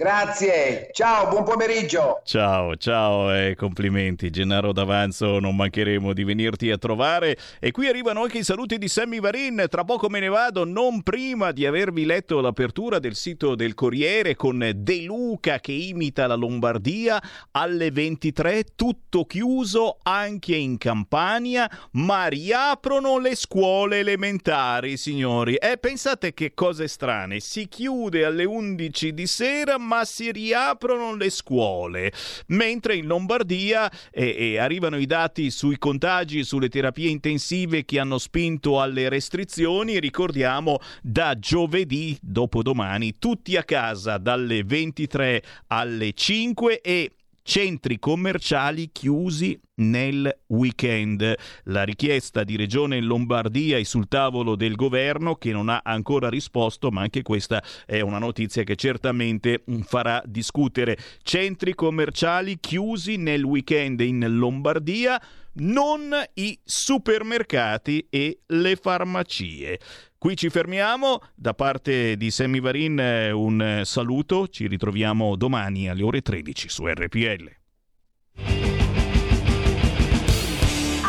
Grazie, ciao, buon pomeriggio. Ciao, ciao e complimenti. Gennaro D'Avanzo, non mancheremo di venirti a trovare. E qui arrivano anche i saluti di Sammy Varin. Tra poco me ne vado, non prima di avervi letto l'apertura del sito del Corriere con De Luca che imita la Lombardia alle 23, tutto chiuso anche in Campania, ma riaprono le scuole elementari, signori. E pensate che cose strane. Si chiude alle 11 di sera, ma si riaprono le scuole. Mentre in Lombardia eh, eh, arrivano i dati sui contagi, sulle terapie intensive che hanno spinto alle restrizioni. Ricordiamo da giovedì, dopodomani, tutti a casa dalle 23 alle 5 e centri commerciali chiusi nel weekend. La richiesta di Regione Lombardia è sul tavolo del governo che non ha ancora risposto, ma anche questa è una notizia che certamente mm, farà discutere. Centri commerciali chiusi nel weekend in Lombardia, non i supermercati e le farmacie. Qui ci fermiamo, da parte di Sammy Varin eh, un eh, saluto, ci ritroviamo domani alle ore 13 su RPL.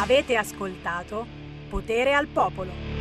Avete ascoltato Potere al Popolo.